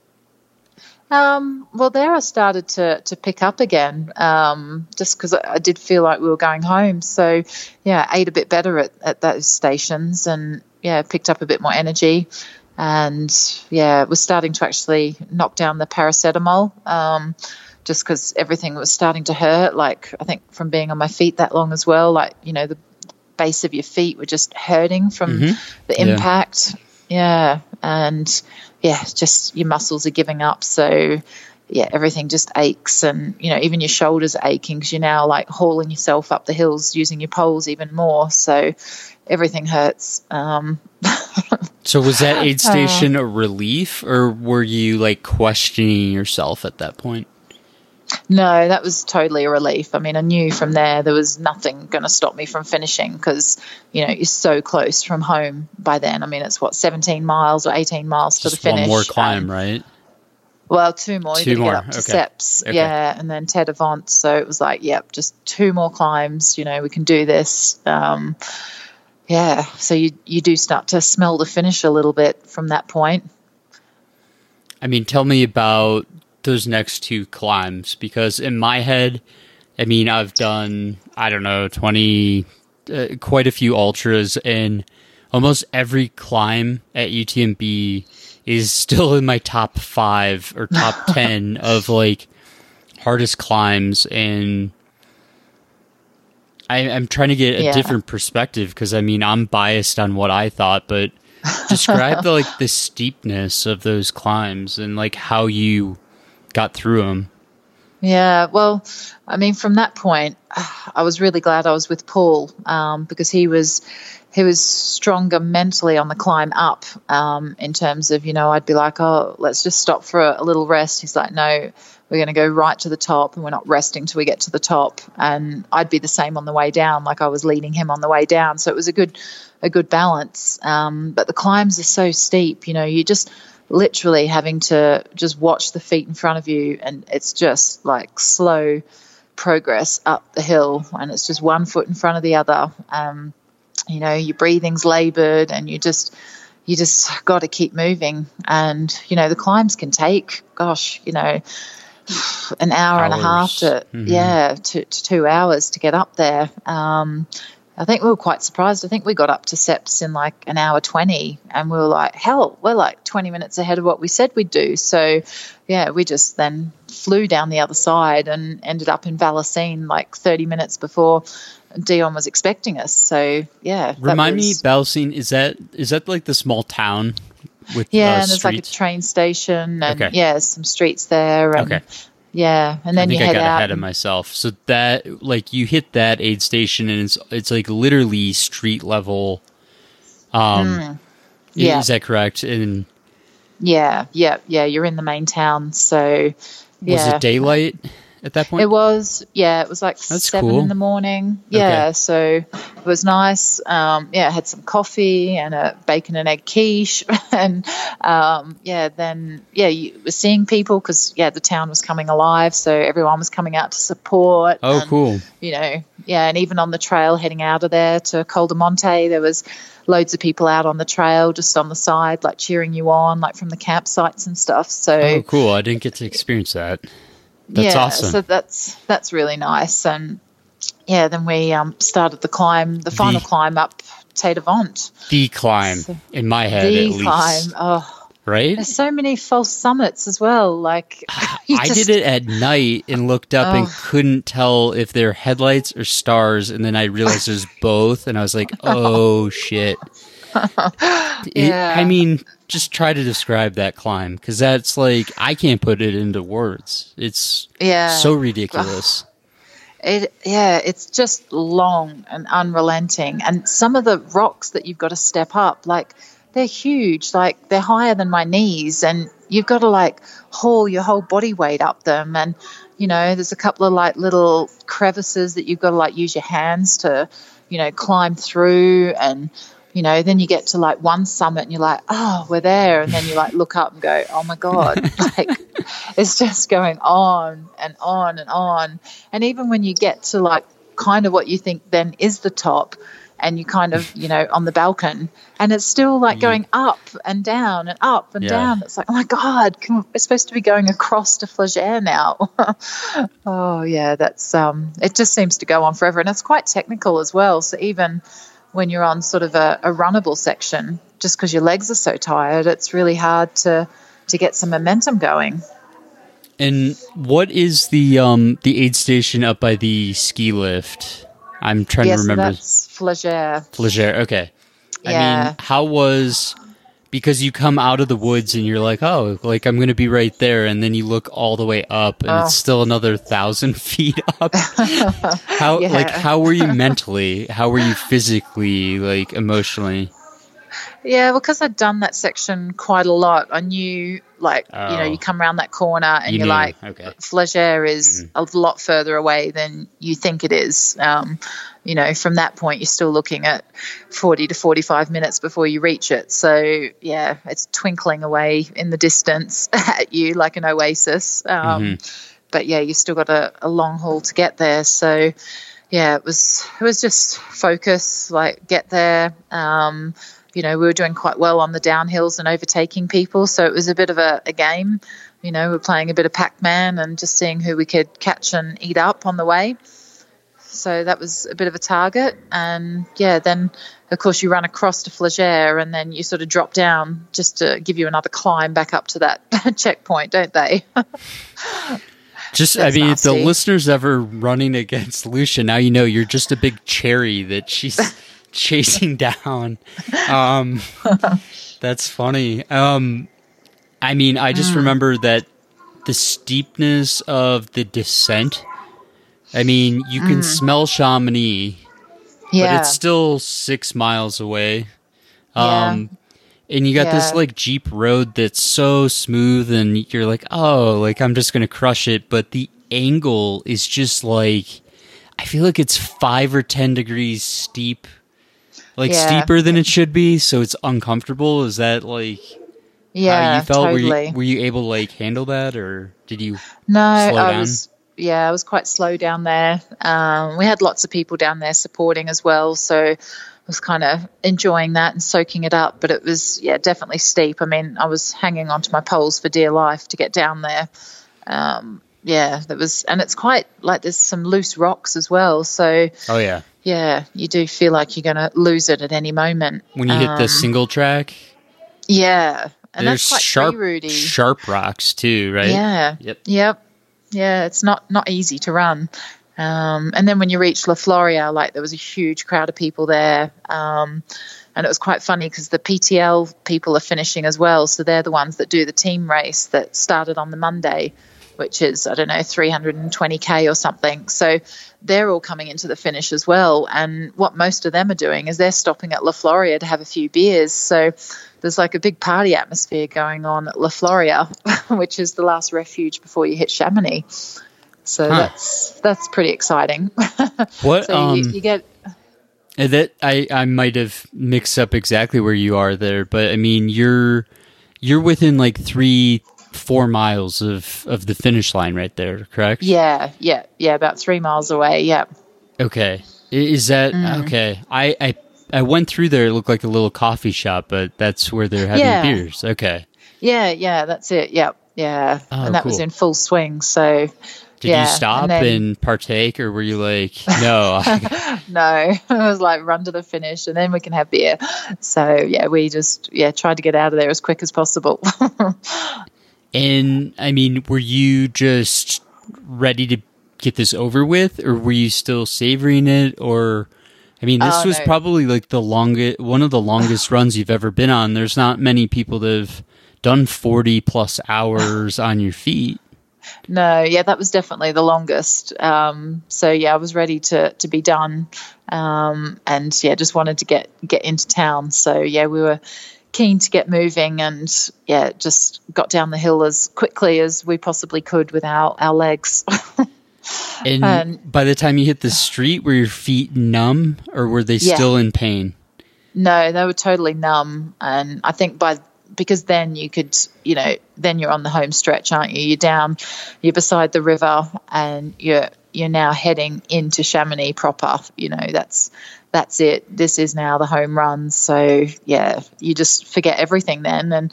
Um, well, there I started to to pick up again, um, just because I, I did feel like we were going home. So, yeah, I ate a bit better at, at those stations, and yeah, picked up a bit more energy, and yeah, was starting to actually knock down the paracetamol, um, just because everything was starting to hurt. Like I think from being on my feet that long as well, like you know the base of your feet were just hurting from Mhm. the Yeah. impact. Yeah, and yeah, just your muscles are giving up. So yeah, everything just aches, and you know even your shoulders are aching because you're now like hauling yourself up the hills using your poles even more. So everything hurts. Um, So was that aid Uh. station a relief, or were you like questioning yourself at that point? No, that was totally a relief. I mean, I knew from there there was nothing going to stop me from finishing because, you know, you're so close from home by then. I mean, it's what, 17 miles or 18 miles to the finish. one more climb, and- right? well, two more. Two more, get up to okay. Tseppes. Okay. Yeah, and then Tête aux Vents. So it was like, yep, just two more climbs. You know, we can do this. Um, yeah, so you, you do start to smell the finish a little bit from that point. I mean, tell me about those next two climbs because in my head, I mean, I've done I don't know twenty, uh, quite a few ultras, and almost every climb at UTMB is still in my top five or top ten of like hardest climbs, and I, I'm trying to get a Yeah. different perspective because I mean, I'm biased on what I thought, but describe the like the steepness of those climbs and like how you got through them. Yeah, well, I mean, from that point, I was really glad I was with Paul um, because he was he was stronger mentally on the climb up. Um, in terms of, you know, I'd be like, oh, let's just stop for a, a little rest. He's like, no, we're going to go right to the top, and we're not resting till we get to the top. And I'd be the same on the way down, like I was leading him on the way down. So it was a good a good balance. Um, but the climbs are so steep, you know, you just literally having to just watch the feet in front of you and it's just like slow progress up the hill and it's just one foot in front of the other um, you know your breathing's labored and you just you just got to keep moving and you know the climbs can take gosh you know an hour and a half Hours. to Mhm. yeah to, to two hours to get up there um, I think we were quite surprised. I think we got up to Tseppes in like an hour 20 and we were like, hell, we're like 20 minutes ahead of what we said we'd do. So, yeah, we just then flew down the other side and ended up in Vallorcine like 30 minutes before Dion was expecting us. So, yeah. Remind me, was- Vallorcine, is that is that like the small town with Yeah, uh, and there's like a train station and Okay. yeah, some streets there. And, Okay. Yeah, and then I think you I head got out. ahead of myself. So that like you hit that aid station and it's it's like literally street level. Um, Mm. Yeah. is that correct? And Yeah, yeah, yeah. You're in the main town, so was yeah. it daylight at that point? It was, yeah, it was like That's seven cool. in the morning. Yeah, Okay. so it was nice. Um, yeah, I had some coffee and a bacon and egg quiche, and um, yeah, then yeah, you were seeing people because yeah, the town was coming alive, so everyone was coming out to support. Oh, and, cool. You know, yeah, and even on the trail heading out of there to Col des Montets, there was loads of people out on the trail, just on the side, like cheering you on, like from the campsites and stuff. So Oh, cool! I didn't get to experience that. That's yeah, awesome. So that's that's really nice. And yeah, then we um, started the climb, the final The- climb up Tête aux Vents. the climb in my head, the at least. climb. Oh, Right? there's so many false summits as well. Like I just- did it at night and looked up and Oh. couldn't tell if they're headlights or stars, and then I realized there's both, and I was like, "Oh shit!" It- Yeah. I mean, just try to describe that climb because that's like I can't put it into words. It's Yeah. so ridiculous. It yeah, it's just long and unrelenting, and some of the rocks that you've got to step up, like they're huge, like they're higher than my knees, and you've got to like haul your whole body weight up them, and you know, there's a couple of like little crevices that you've got to like use your hands to, you know, climb through, and you know, then you get to like one summit and you're like, oh, we're there, and then you like look up and go, oh my god, like it's just going on and on and on. And even when you get to like kind of what you think then is the top, and you kind of, you know, on the balcony, and it's still like going up and down and up and Yeah. down. It's like, oh my God, can we, we're supposed to be going across to Flégère now. oh, yeah, that's, um, it just seems to go on forever. And it's quite technical as well. So even when you're on sort of a, a runnable section, just because your legs are so tired, it's really hard to, to get some momentum going. And what is the um the aid station up by the ski lift? I'm trying to so remember. that's Flégère. Flégère. Okay. I Yeah. mean, how was because you come out of the woods and you're like, oh, like I'm going to be right there, and then you look all the way up, and Oh. it's still another thousand feet up. how Yeah. like how were you mentally? How were you physically? Like emotionally? Yeah, well because I'd done that section quite a lot. I knew, like, you know, Oh. you come around that corner and You you are like, okay. Flégère is a lot further away than you think it is. Um, you know, from that point, you're still looking at 40 to 45 minutes before you reach it. So, yeah, it's twinkling away in the distance at you like an oasis. Um, But yeah, you've still got a, a long haul to get there. So, yeah, it was it was just focus, like get there. Um, you know, we were doing quite well on the downhills and overtaking people, so it was a bit of a, a game. You know, we we're playing a bit of Pac-Man and just seeing who we could catch and eat up on the way. So that was a bit of a target, and yeah, then of course you run across to Flégère, and then you sort of drop down just to give you another climb back up to that checkpoint, don't they? Just, I That's mean, if the listeners ever running against Lucia, now you know you're just a big cherry that she's chasing down. Um, that's funny. Um, I mean, I just Mm. remember that the steepness of the descent. I mean, you can Mm. smell Chamonix, but it's still six miles away. Yeah. Um, and you got this like Jeep road that's so smooth, and you're like, oh, like I'm just gonna crush it. But the angle is just like, I feel like it's five or ten degrees steep, like Yeah. steeper than it should be. So it's uncomfortable. Is that like yeah, how you felt? totally. Were you were you able to like handle that, or did you? No, slow I down? was. Yeah, I was quite slow down there. Um, we had lots of people down there supporting as well, so I was kind of enjoying that and soaking it up. But it was, yeah, definitely steep. I mean, I was hanging onto my poles for dear life to get down there. Um, yeah, that was, and it's quite like there's some loose rocks as well. So Oh yeah, yeah, you do feel like you're going to lose it at any moment when you hit the Um, single track, Yeah, and there's that's quite sharp free-roody. sharp rocks too, right? Yeah. Yep. Yep. Yeah, it's not not easy to run. Um, and then when you reach La Floria, like there was a huge crowd of people there. Um, and it was quite funny because the PTL people are finishing as well. So they're the ones that do the team race that started on the Monday, which is, I don't know, 320K or something. So they're all coming into the finish as well. And what most of them are doing is they're stopping at La Floria to have a few beers. So there's like a big party atmosphere going on at La Floria, which is the last refuge before you hit Chamonix. So Huh. that's that's pretty exciting. What, so you, um, you get Uh, That I, I might have mixed up exactly where you are there, but I mean you're you're within like three four miles of of the finish line right there, correct? yeah, yeah, yeah, about three miles away. Yeah, Okay. Is that Mm. okay? I, I I went through there. It looked like a little coffee shop, but that's where they're having Yeah. beers. Okay. yeah, yeah. That's it. Yeah, yeah. Oh, and that was in full swing. So Did yeah, you stop and and, partake, or were you like, no? No, I was like run to the finish, and then we can have beer. So yeah, we just yeah tried to get out of there as quick as possible. and I mean, were you just ready to get this over with, or were you still savoring it, or? I mean, this Oh, was no. probably like the longest, one of the longest runs you've ever been on. There's not many people that have done 40 plus hours on your feet. No, yeah, that was definitely the longest. Um, so yeah, I was ready to to be done, um, and yeah, just wanted to get get into town. So yeah, we were keen to get moving, and yeah, just got down the hill as quickly as we possibly could without our legs. And And- by the time you hit the street, were your feet numb or were they Yeah. still in pain? No, they were totally numb, and I think by because then you could, you know, then you're on the home stretch, aren't you? You're down, you're beside the river, and you're you're now heading into Chamonix proper. You know, that's that's it. This is now the home run. So yeah, you just forget everything then, and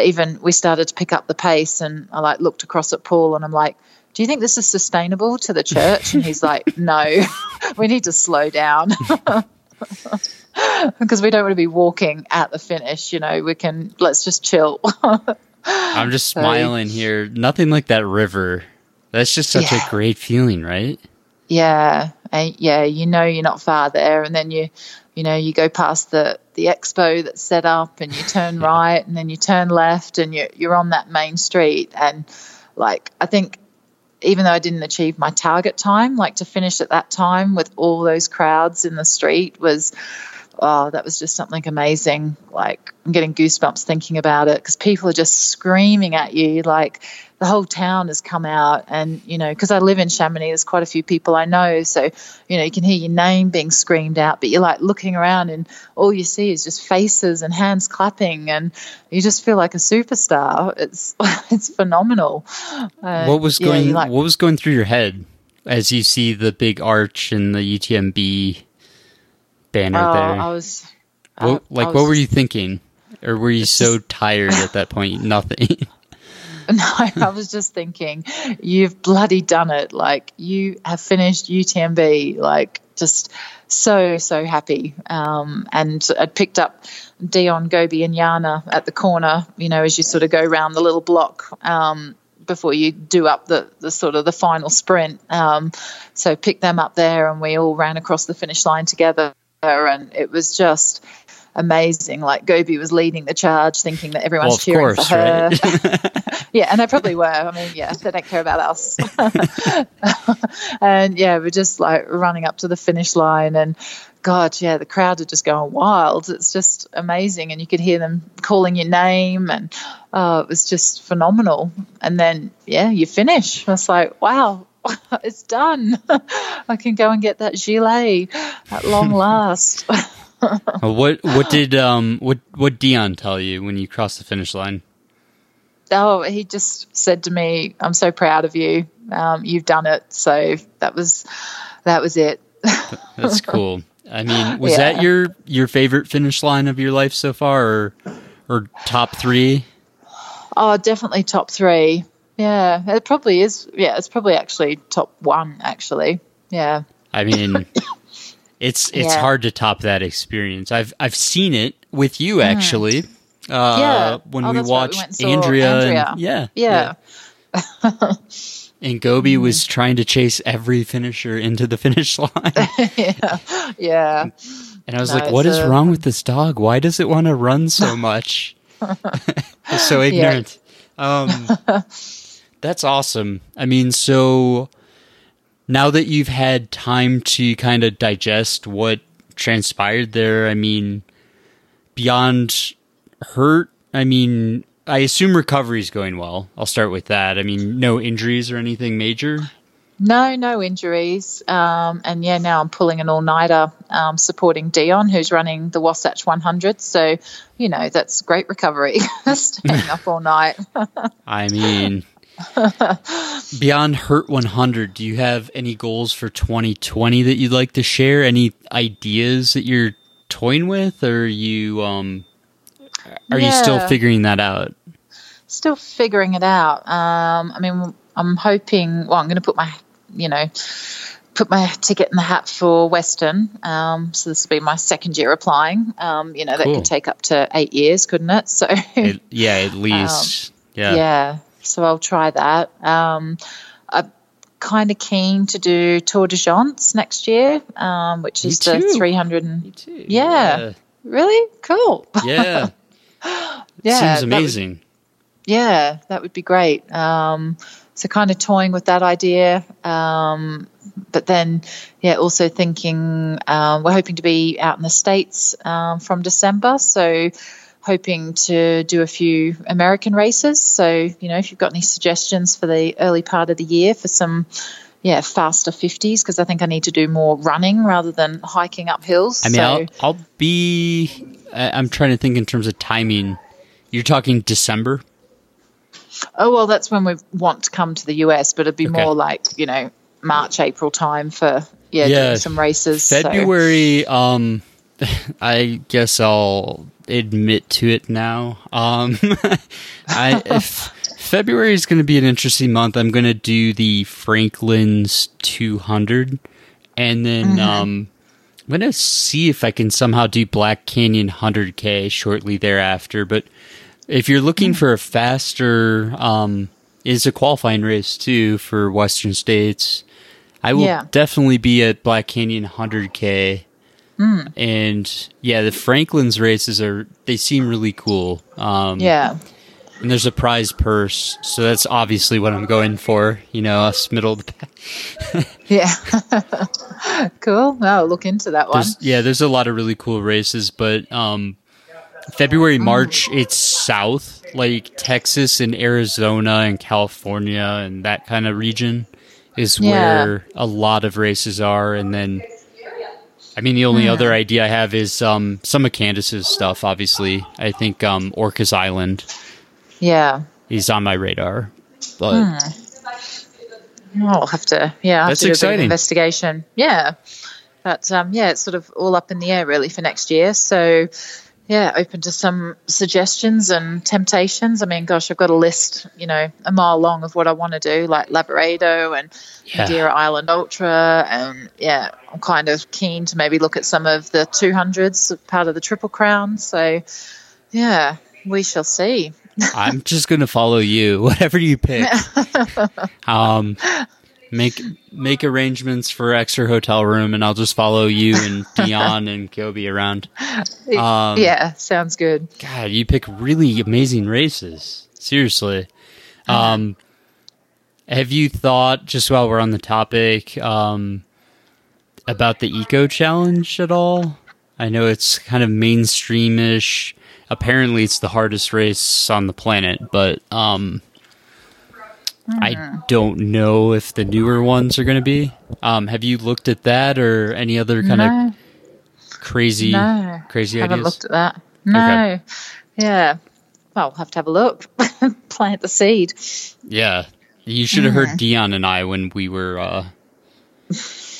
even we started to pick up the pace, and I like looked across at Paul, and I'm like. Do you think this is sustainable to the church? And he's like, No, we need to slow down. because we don't want to be walking at the finish. You know, we can let's just chill. I'm just So- smiling here. Nothing like that river. That's just such Yeah. a great feeling, right? yeah, and yeah, you know you're not far there, and then you you know, you go past the the expo that's set up, and you turn right, and then you turn left, and you're you're on that main street, and like I think even though I didn't achieve my target time, like to finish at that time with all those crowds in the street was, oh, that was just something amazing. Like I'm getting goosebumps thinking about it because people are just screaming at you. Like the whole town has come out, and you know, because I live in Chamonix, there's quite a few people I know, so you know, you can hear your name being screamed out, but you're like looking around, and all you see is just faces and hands clapping, and you just feel like a superstar. It's it's phenomenal. Uh, what was going you like- What was going through your head as you see the big arch and the UTMB banner Oh, there? I was. What, I- I like, was what were you thinking, or were you so tired at that point? Nothing. No, I was just thinking, you've bloody done it. Like you have finished UTMB. Like just so so happy. Um, and I'd picked up Dion, Gobi, and Yana at the corner. You know, as you sort of go around the little block. Um, before you do up the, the sort of the final sprint. Um, so picked them up there and we all ran across the finish line together and it was just amazing. Like Gobi was leading the charge thinking that everyone's Well, cheering course, for her. right? yeah, and they probably were. I mean, yeah, they don't care about us. and yeah, we're just like running up to the finish line and God, yeah, the crowd are just going wild. It's just amazing. And you could hear them calling your name and oh, it was just phenomenal. And then, yeah, you finish. I was like, wow, it's done. I can go and get that gilet at long last. What What did um what what Dion tell you when you crossed the finish line? oh, he just said to me, "I'm so proud of you. Um, you've done it." So that was that was it. That's cool. I mean, was Yeah. that your your favorite finish line of your life so far, or or top three? Oh, definitely top three. Yeah, it probably is. Yeah, it's probably actually top one. Actually, yeah. I mean, it's it's Yeah. hard to top that experience. I've I've seen it with you actually. Uh, Mm. Yeah. when Oh, we we watched went and saw Andrea, and- Andrea. yeah, Yeah. and Gobi Mm. was trying to chase every finisher into the finish line, yeah, yeah. and I was No, like, "What is a- wrong with this dog? Why does it want to run so much?" So ignorant. Um, that's awesome. I mean, so now that you've had time to kind of digest what transpired there, I mean, beyond hurt, I mean, I assume recovery is going well. I'll start with that. I mean, no injuries or anything major. No, no injuries. Um, and yeah, now I'm pulling an all nighter um, supporting Dion, who's running the Wasatch 100. So, you know, that's great recovery, staying up all night. I mean, beyond Hurt 100, do you have any goals for 2020 that you'd like to share? Any ideas that you're toying with, or are you um, are you still figuring that out? Still figuring it out. Um, I mean, I'm hoping, well, I'm going to put my, you know, put my ticket in the hat for Western. Um, so this will be my second year applying. Um, you know, that Cool. could take up to eight years, couldn't it? So, It- yeah, at least. yeah. yeah. So I'll try that. Um, I'm kind of keen to do Tor des Géants next year, um, which is the too. 300. And. Yeah. Yeah. Really? Cool. Yeah. Yeah, Seems that would- amazing. Yeah, that would be great. Um, so kind of toying with that idea. Um, but then, yeah, also thinking um, we're hoping to be out in the States um, from December. So hoping to do a few American races. So, you know, if you've got any suggestions for the early part of the year for some, yeah, faster 50s, because I think I need to do more running rather than hiking up hills. I mean, so, I'll, I'll be. I'm trying to think in terms of timing. You're talking December. Oh well, that's when we want to come to the US, but it'd be Okay. more like you know March, April time for yeah, Yeah, doing some races. so- February. Um, I guess I'll admit to it now. Um, I if February is going to be an interesting month. I'm going to do the Franklin's 200, and then Mhm. um, I'm going to see if I can somehow do Black Canyon 100K shortly thereafter. But if you're looking for a faster, um, it's a qualifying race too for Western States. I will Yeah. definitely be at Black Canyon 100K Mm. And yeah, the Franklin's races are they seem really cool. Um, Yeah. and there's a prize purse, so that's obviously what I'm going for. You know, us middle of the pack. Yeah. cool. I'll look into that one. There's, yeah, there's a lot of really cool races, but um, February, March, it's south, like Texas and Arizona and California and that kind of region is Yeah. where a lot of races are. And then, I mean, the only Hmm. other idea I have is um, some of Candace's stuff, obviously. I think um, Orcas Island Yeah. is on my radar. But Hmm. I'll have to, yeah, I'll have That's to do a bit exciting. of investigation. Yeah. But um, yeah, it's sort of all up in the air really for next year. So yeah, open to some suggestions and temptations. I mean, gosh, I've got a list, you know, a mile long of what I want to do, like Lavaredo and Yeah. Madeira Island Ultra. And yeah, I'm kind of keen to maybe look at some of the 200s, part of the Triple Crown. So yeah, we shall see. I'm just gonna follow you, whatever you pick. um, make make arrangements for extra hotel room, and I'll just follow you and Dion and Gobi around. Um, yeah, sounds good. God, you pick really amazing races. Seriously. Um, have you thought, just while we're on the topic, um, about the Eco Challenge at all? I know it's kind of mainstreamish. Apparently, it's the hardest race on the planet, but um, I don't know if the newer ones are going to be. Um, have you looked at that or any other kind No. of crazy, No, crazy haven't ideas? looked at that. No, yeah. Well, we'll have to have a look. Plant the seed. Yeah. You should have heard Dion and I when we were uh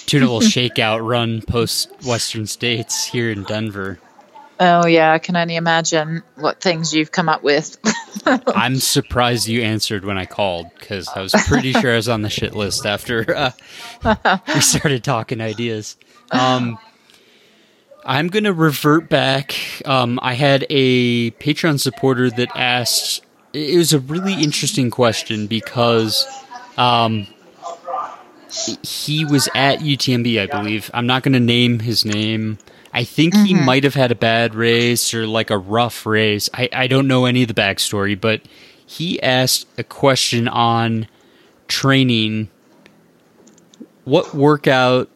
doing a little shakeout run post Western States here in Denver. Oh yeah, I can only imagine what things you've come up with. I'm surprised you answered when I called because I was pretty sure I was on the shit list after uh, we started talking ideas. Um, I'm going to revert back. Um, I had a Patreon supporter that asked, it was a really interesting question because um, he was at UTMB, I believe. I'm not going to name his name. I think he Mhm. might have had a bad race or like a rough race. I, I don't know any of the backstory, but he asked a question on training. What workout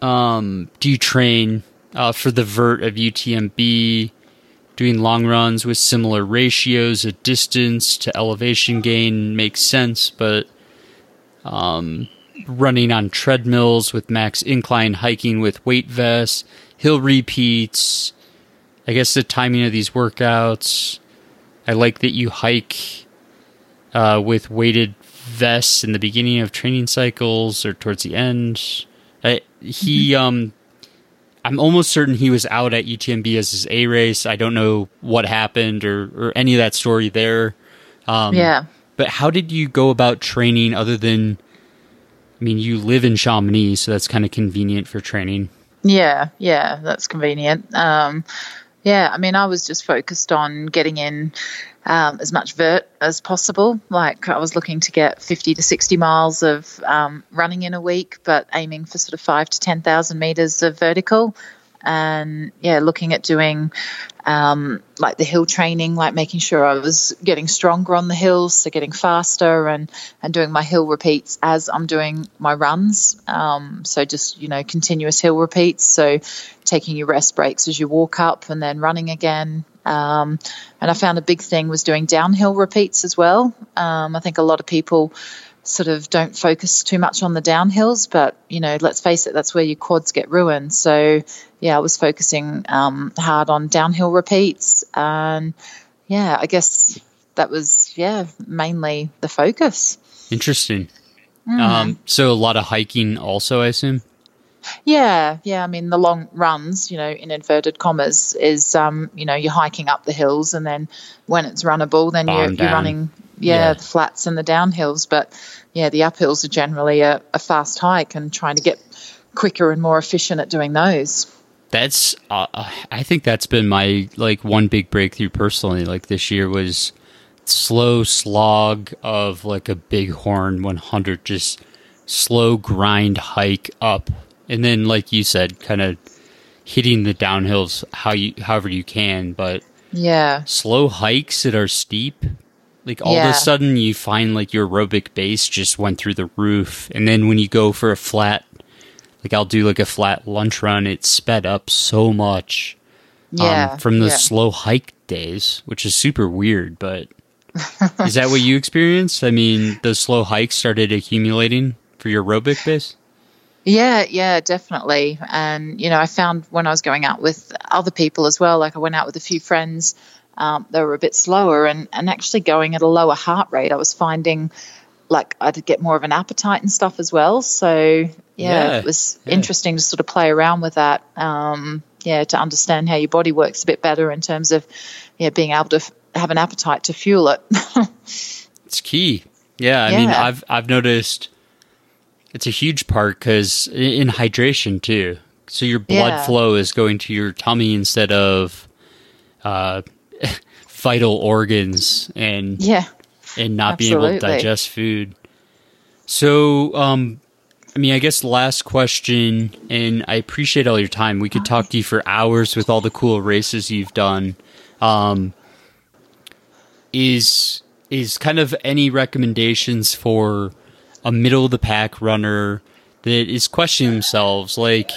um, do you train uh, for the vert of UTMB? Doing long runs with similar ratios of distance to elevation gain makes sense, but um, running on treadmills with max incline, hiking with weight vests, hill repeats. I guess the timing of these workouts. I like that you hike uh, with weighted vests in the beginning of training cycles or towards the end. I, he, um, I'm almost certain he was out at UTMB as his A race. I don't know what happened or, or any of that story there. Um, Yeah. But how did you go about training other than, I mean, you live in Chamonix, so that's kind of convenient for training. Yeah, yeah, that's convenient. Um, yeah, I mean, I was just focused on getting in um, as much vert as possible. Like, I was looking to get 50 to 60 miles of um, running in a week, but aiming for sort of five to 10,000 meters of vertical. And yeah, looking at doing um, like the hill training, like making sure I was getting stronger on the hills, so getting faster and and doing my hill repeats as I'm doing my runs. Um, so just you know continuous hill repeats. So taking your rest breaks as you walk up and then running again. Um, and I found a big thing was doing downhill repeats as well. Um, I think a lot of people sort of don't focus too much on the downhills, but you know, let's face it, that's where your quads get ruined. So yeah, I was focusing um, hard on downhill repeats, and yeah, I guess that was yeah mainly the focus. Interesting. Mm. Um, so a lot of hiking, also, I assume. Yeah, yeah. I mean, the long runs, you know, in inverted commas, is um, you know, you're hiking up the hills, and then when it's runnable, then you're, you're running, yeah, Yeah. the flats and the downhills. But yeah, the uphills are generally a, a fast hike, and trying to get quicker and more efficient at doing those. That's uh, I think that's been my like one big breakthrough personally. Like this year was slow slog of like a bighorn 100, just slow grind hike up, and then like you said, kind of hitting the downhills how you however you can, but Yeah. slow hikes that are steep, like all of a sudden you find like your aerobic base just went through the roof, and then when you go for a flat, like I'll do like a flat lunch run, it sped up so much. um, Yeah, from the yeah. slow hike days, which is super weird, but is that what you experienced? I mean, the slow hikes started accumulating for your aerobic base? Yeah, yeah, definitely. And you know, I found when I was going out with other people as well, like I went out with a few friends, um, they were a bit slower and, and actually going at a lower heart rate. I was finding like I'd get more of an appetite and stuff as well. So yeah, Yeah, it was yeah. interesting to sort of play around with that. Um, yeah, to understand how your body works a bit better in terms of yeah being able to f- have an appetite to fuel it. It's key. Yeah, I mean, I've I've noticed it's a huge part because in hydration too. So your blood Yeah. flow is going to your tummy instead of uh, vital organs and yeah, and not being able to digest food. So, um, I mean, I guess last question, and I appreciate all your time. We could talk to you for hours with all the cool races you've done. Um, is is kind of any recommendations for a middle of the pack runner that is questioning themselves, like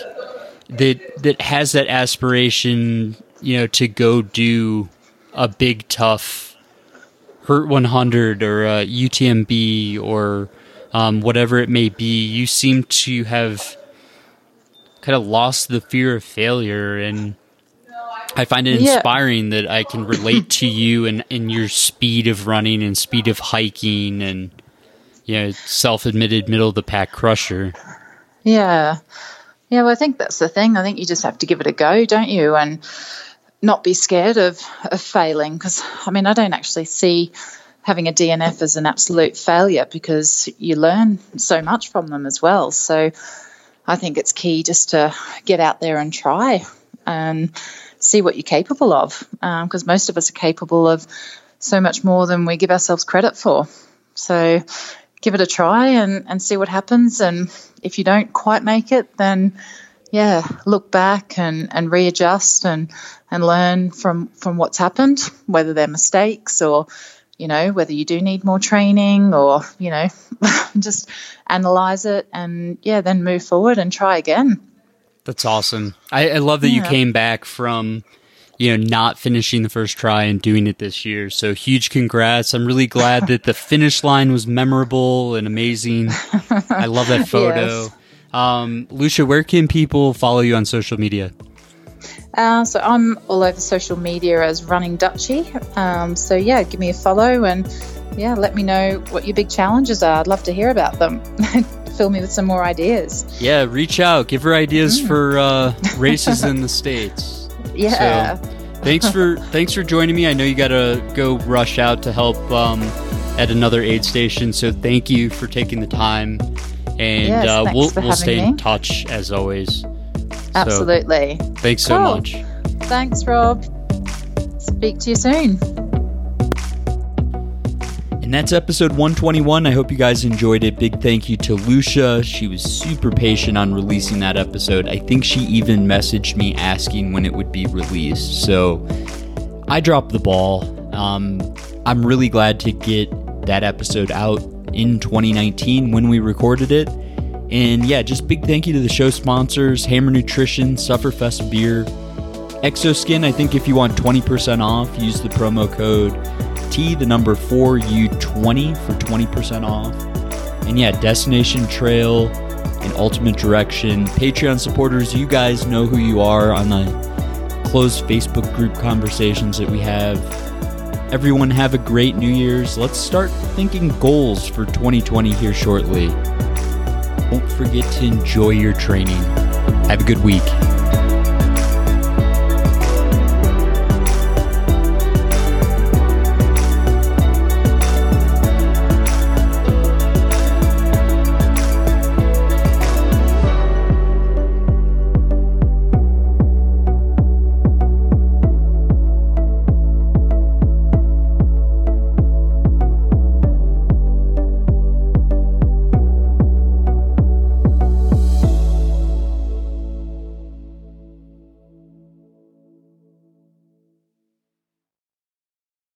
that that has that aspiration, you know, to go do a big tough Hurt 100 or a UTMB or um, whatever it may be, you seem to have kind of lost the fear of failure. And I find it Yeah. inspiring that I can relate to you and, and your speed of running and speed of hiking and, you know, self admitted middle of the pack crusher. Yeah. Yeah, well, I think that's the thing. I think you just have to give it a go, don't you? And not be scared of, of failing. Because, I mean, I don't actually see having a DNF as an absolute failure because you learn so much from them as well. So I think it's key just to get out there and try and see what you're capable of. Um, because most of us are capable of so much more than we give ourselves credit for. So give it a try and, and see what happens. And if you don't quite make it, then yeah, look back and, and readjust and, and learn from, from what's happened, whether they're mistakes or, you know, whether you do need more training or, you know, just analyze it and yeah, then move forward and try again. That's awesome. I, I love that you came back from, you know, not finishing the first try and doing it this year. So huge congrats. I'm really glad that the finish line was memorable and amazing. I love that photo. Yes. Um, Lucia, where can people follow you on social media? Uh, so I'm all over social media as Running Dutchie. Um, so yeah, give me a follow and yeah, let me know what your big challenges are. I'd love to hear about them. Fill me with some more ideas. Yeah, reach out. Give her ideas for uh, races in the states. Yeah. So, thanks for thanks for joining me. I know you got to go rush out to help um, at another aid station. So thank you for taking the time, and Yes, uh, we'll we'll stay in me. touch as always. Absolutely. Thanks so much. Thanks, Rob. Speak to you soon. And that's episode 121. I hope you guys enjoyed it. Big thank you to Lucia. She was super patient on releasing that episode. I think she even messaged me asking when it would be released. So I dropped the ball. Um, I'm really glad to get that episode out in 2019 when we recorded it. And yeah, just big thank you to the show sponsors Hammer Nutrition, Sufferfest Beer, Xoskin. I think if you want 20% off, use the promo code T, the number 4U20 for 20% off. And yeah, Destination Trail and Ultimate Direction. Patreon supporters, you guys know who you are on the closed Facebook group conversations that we have. Everyone have a great New Year's. Let's start thinking goals for 2020 here shortly. Don't forget to enjoy your training. Have a good week.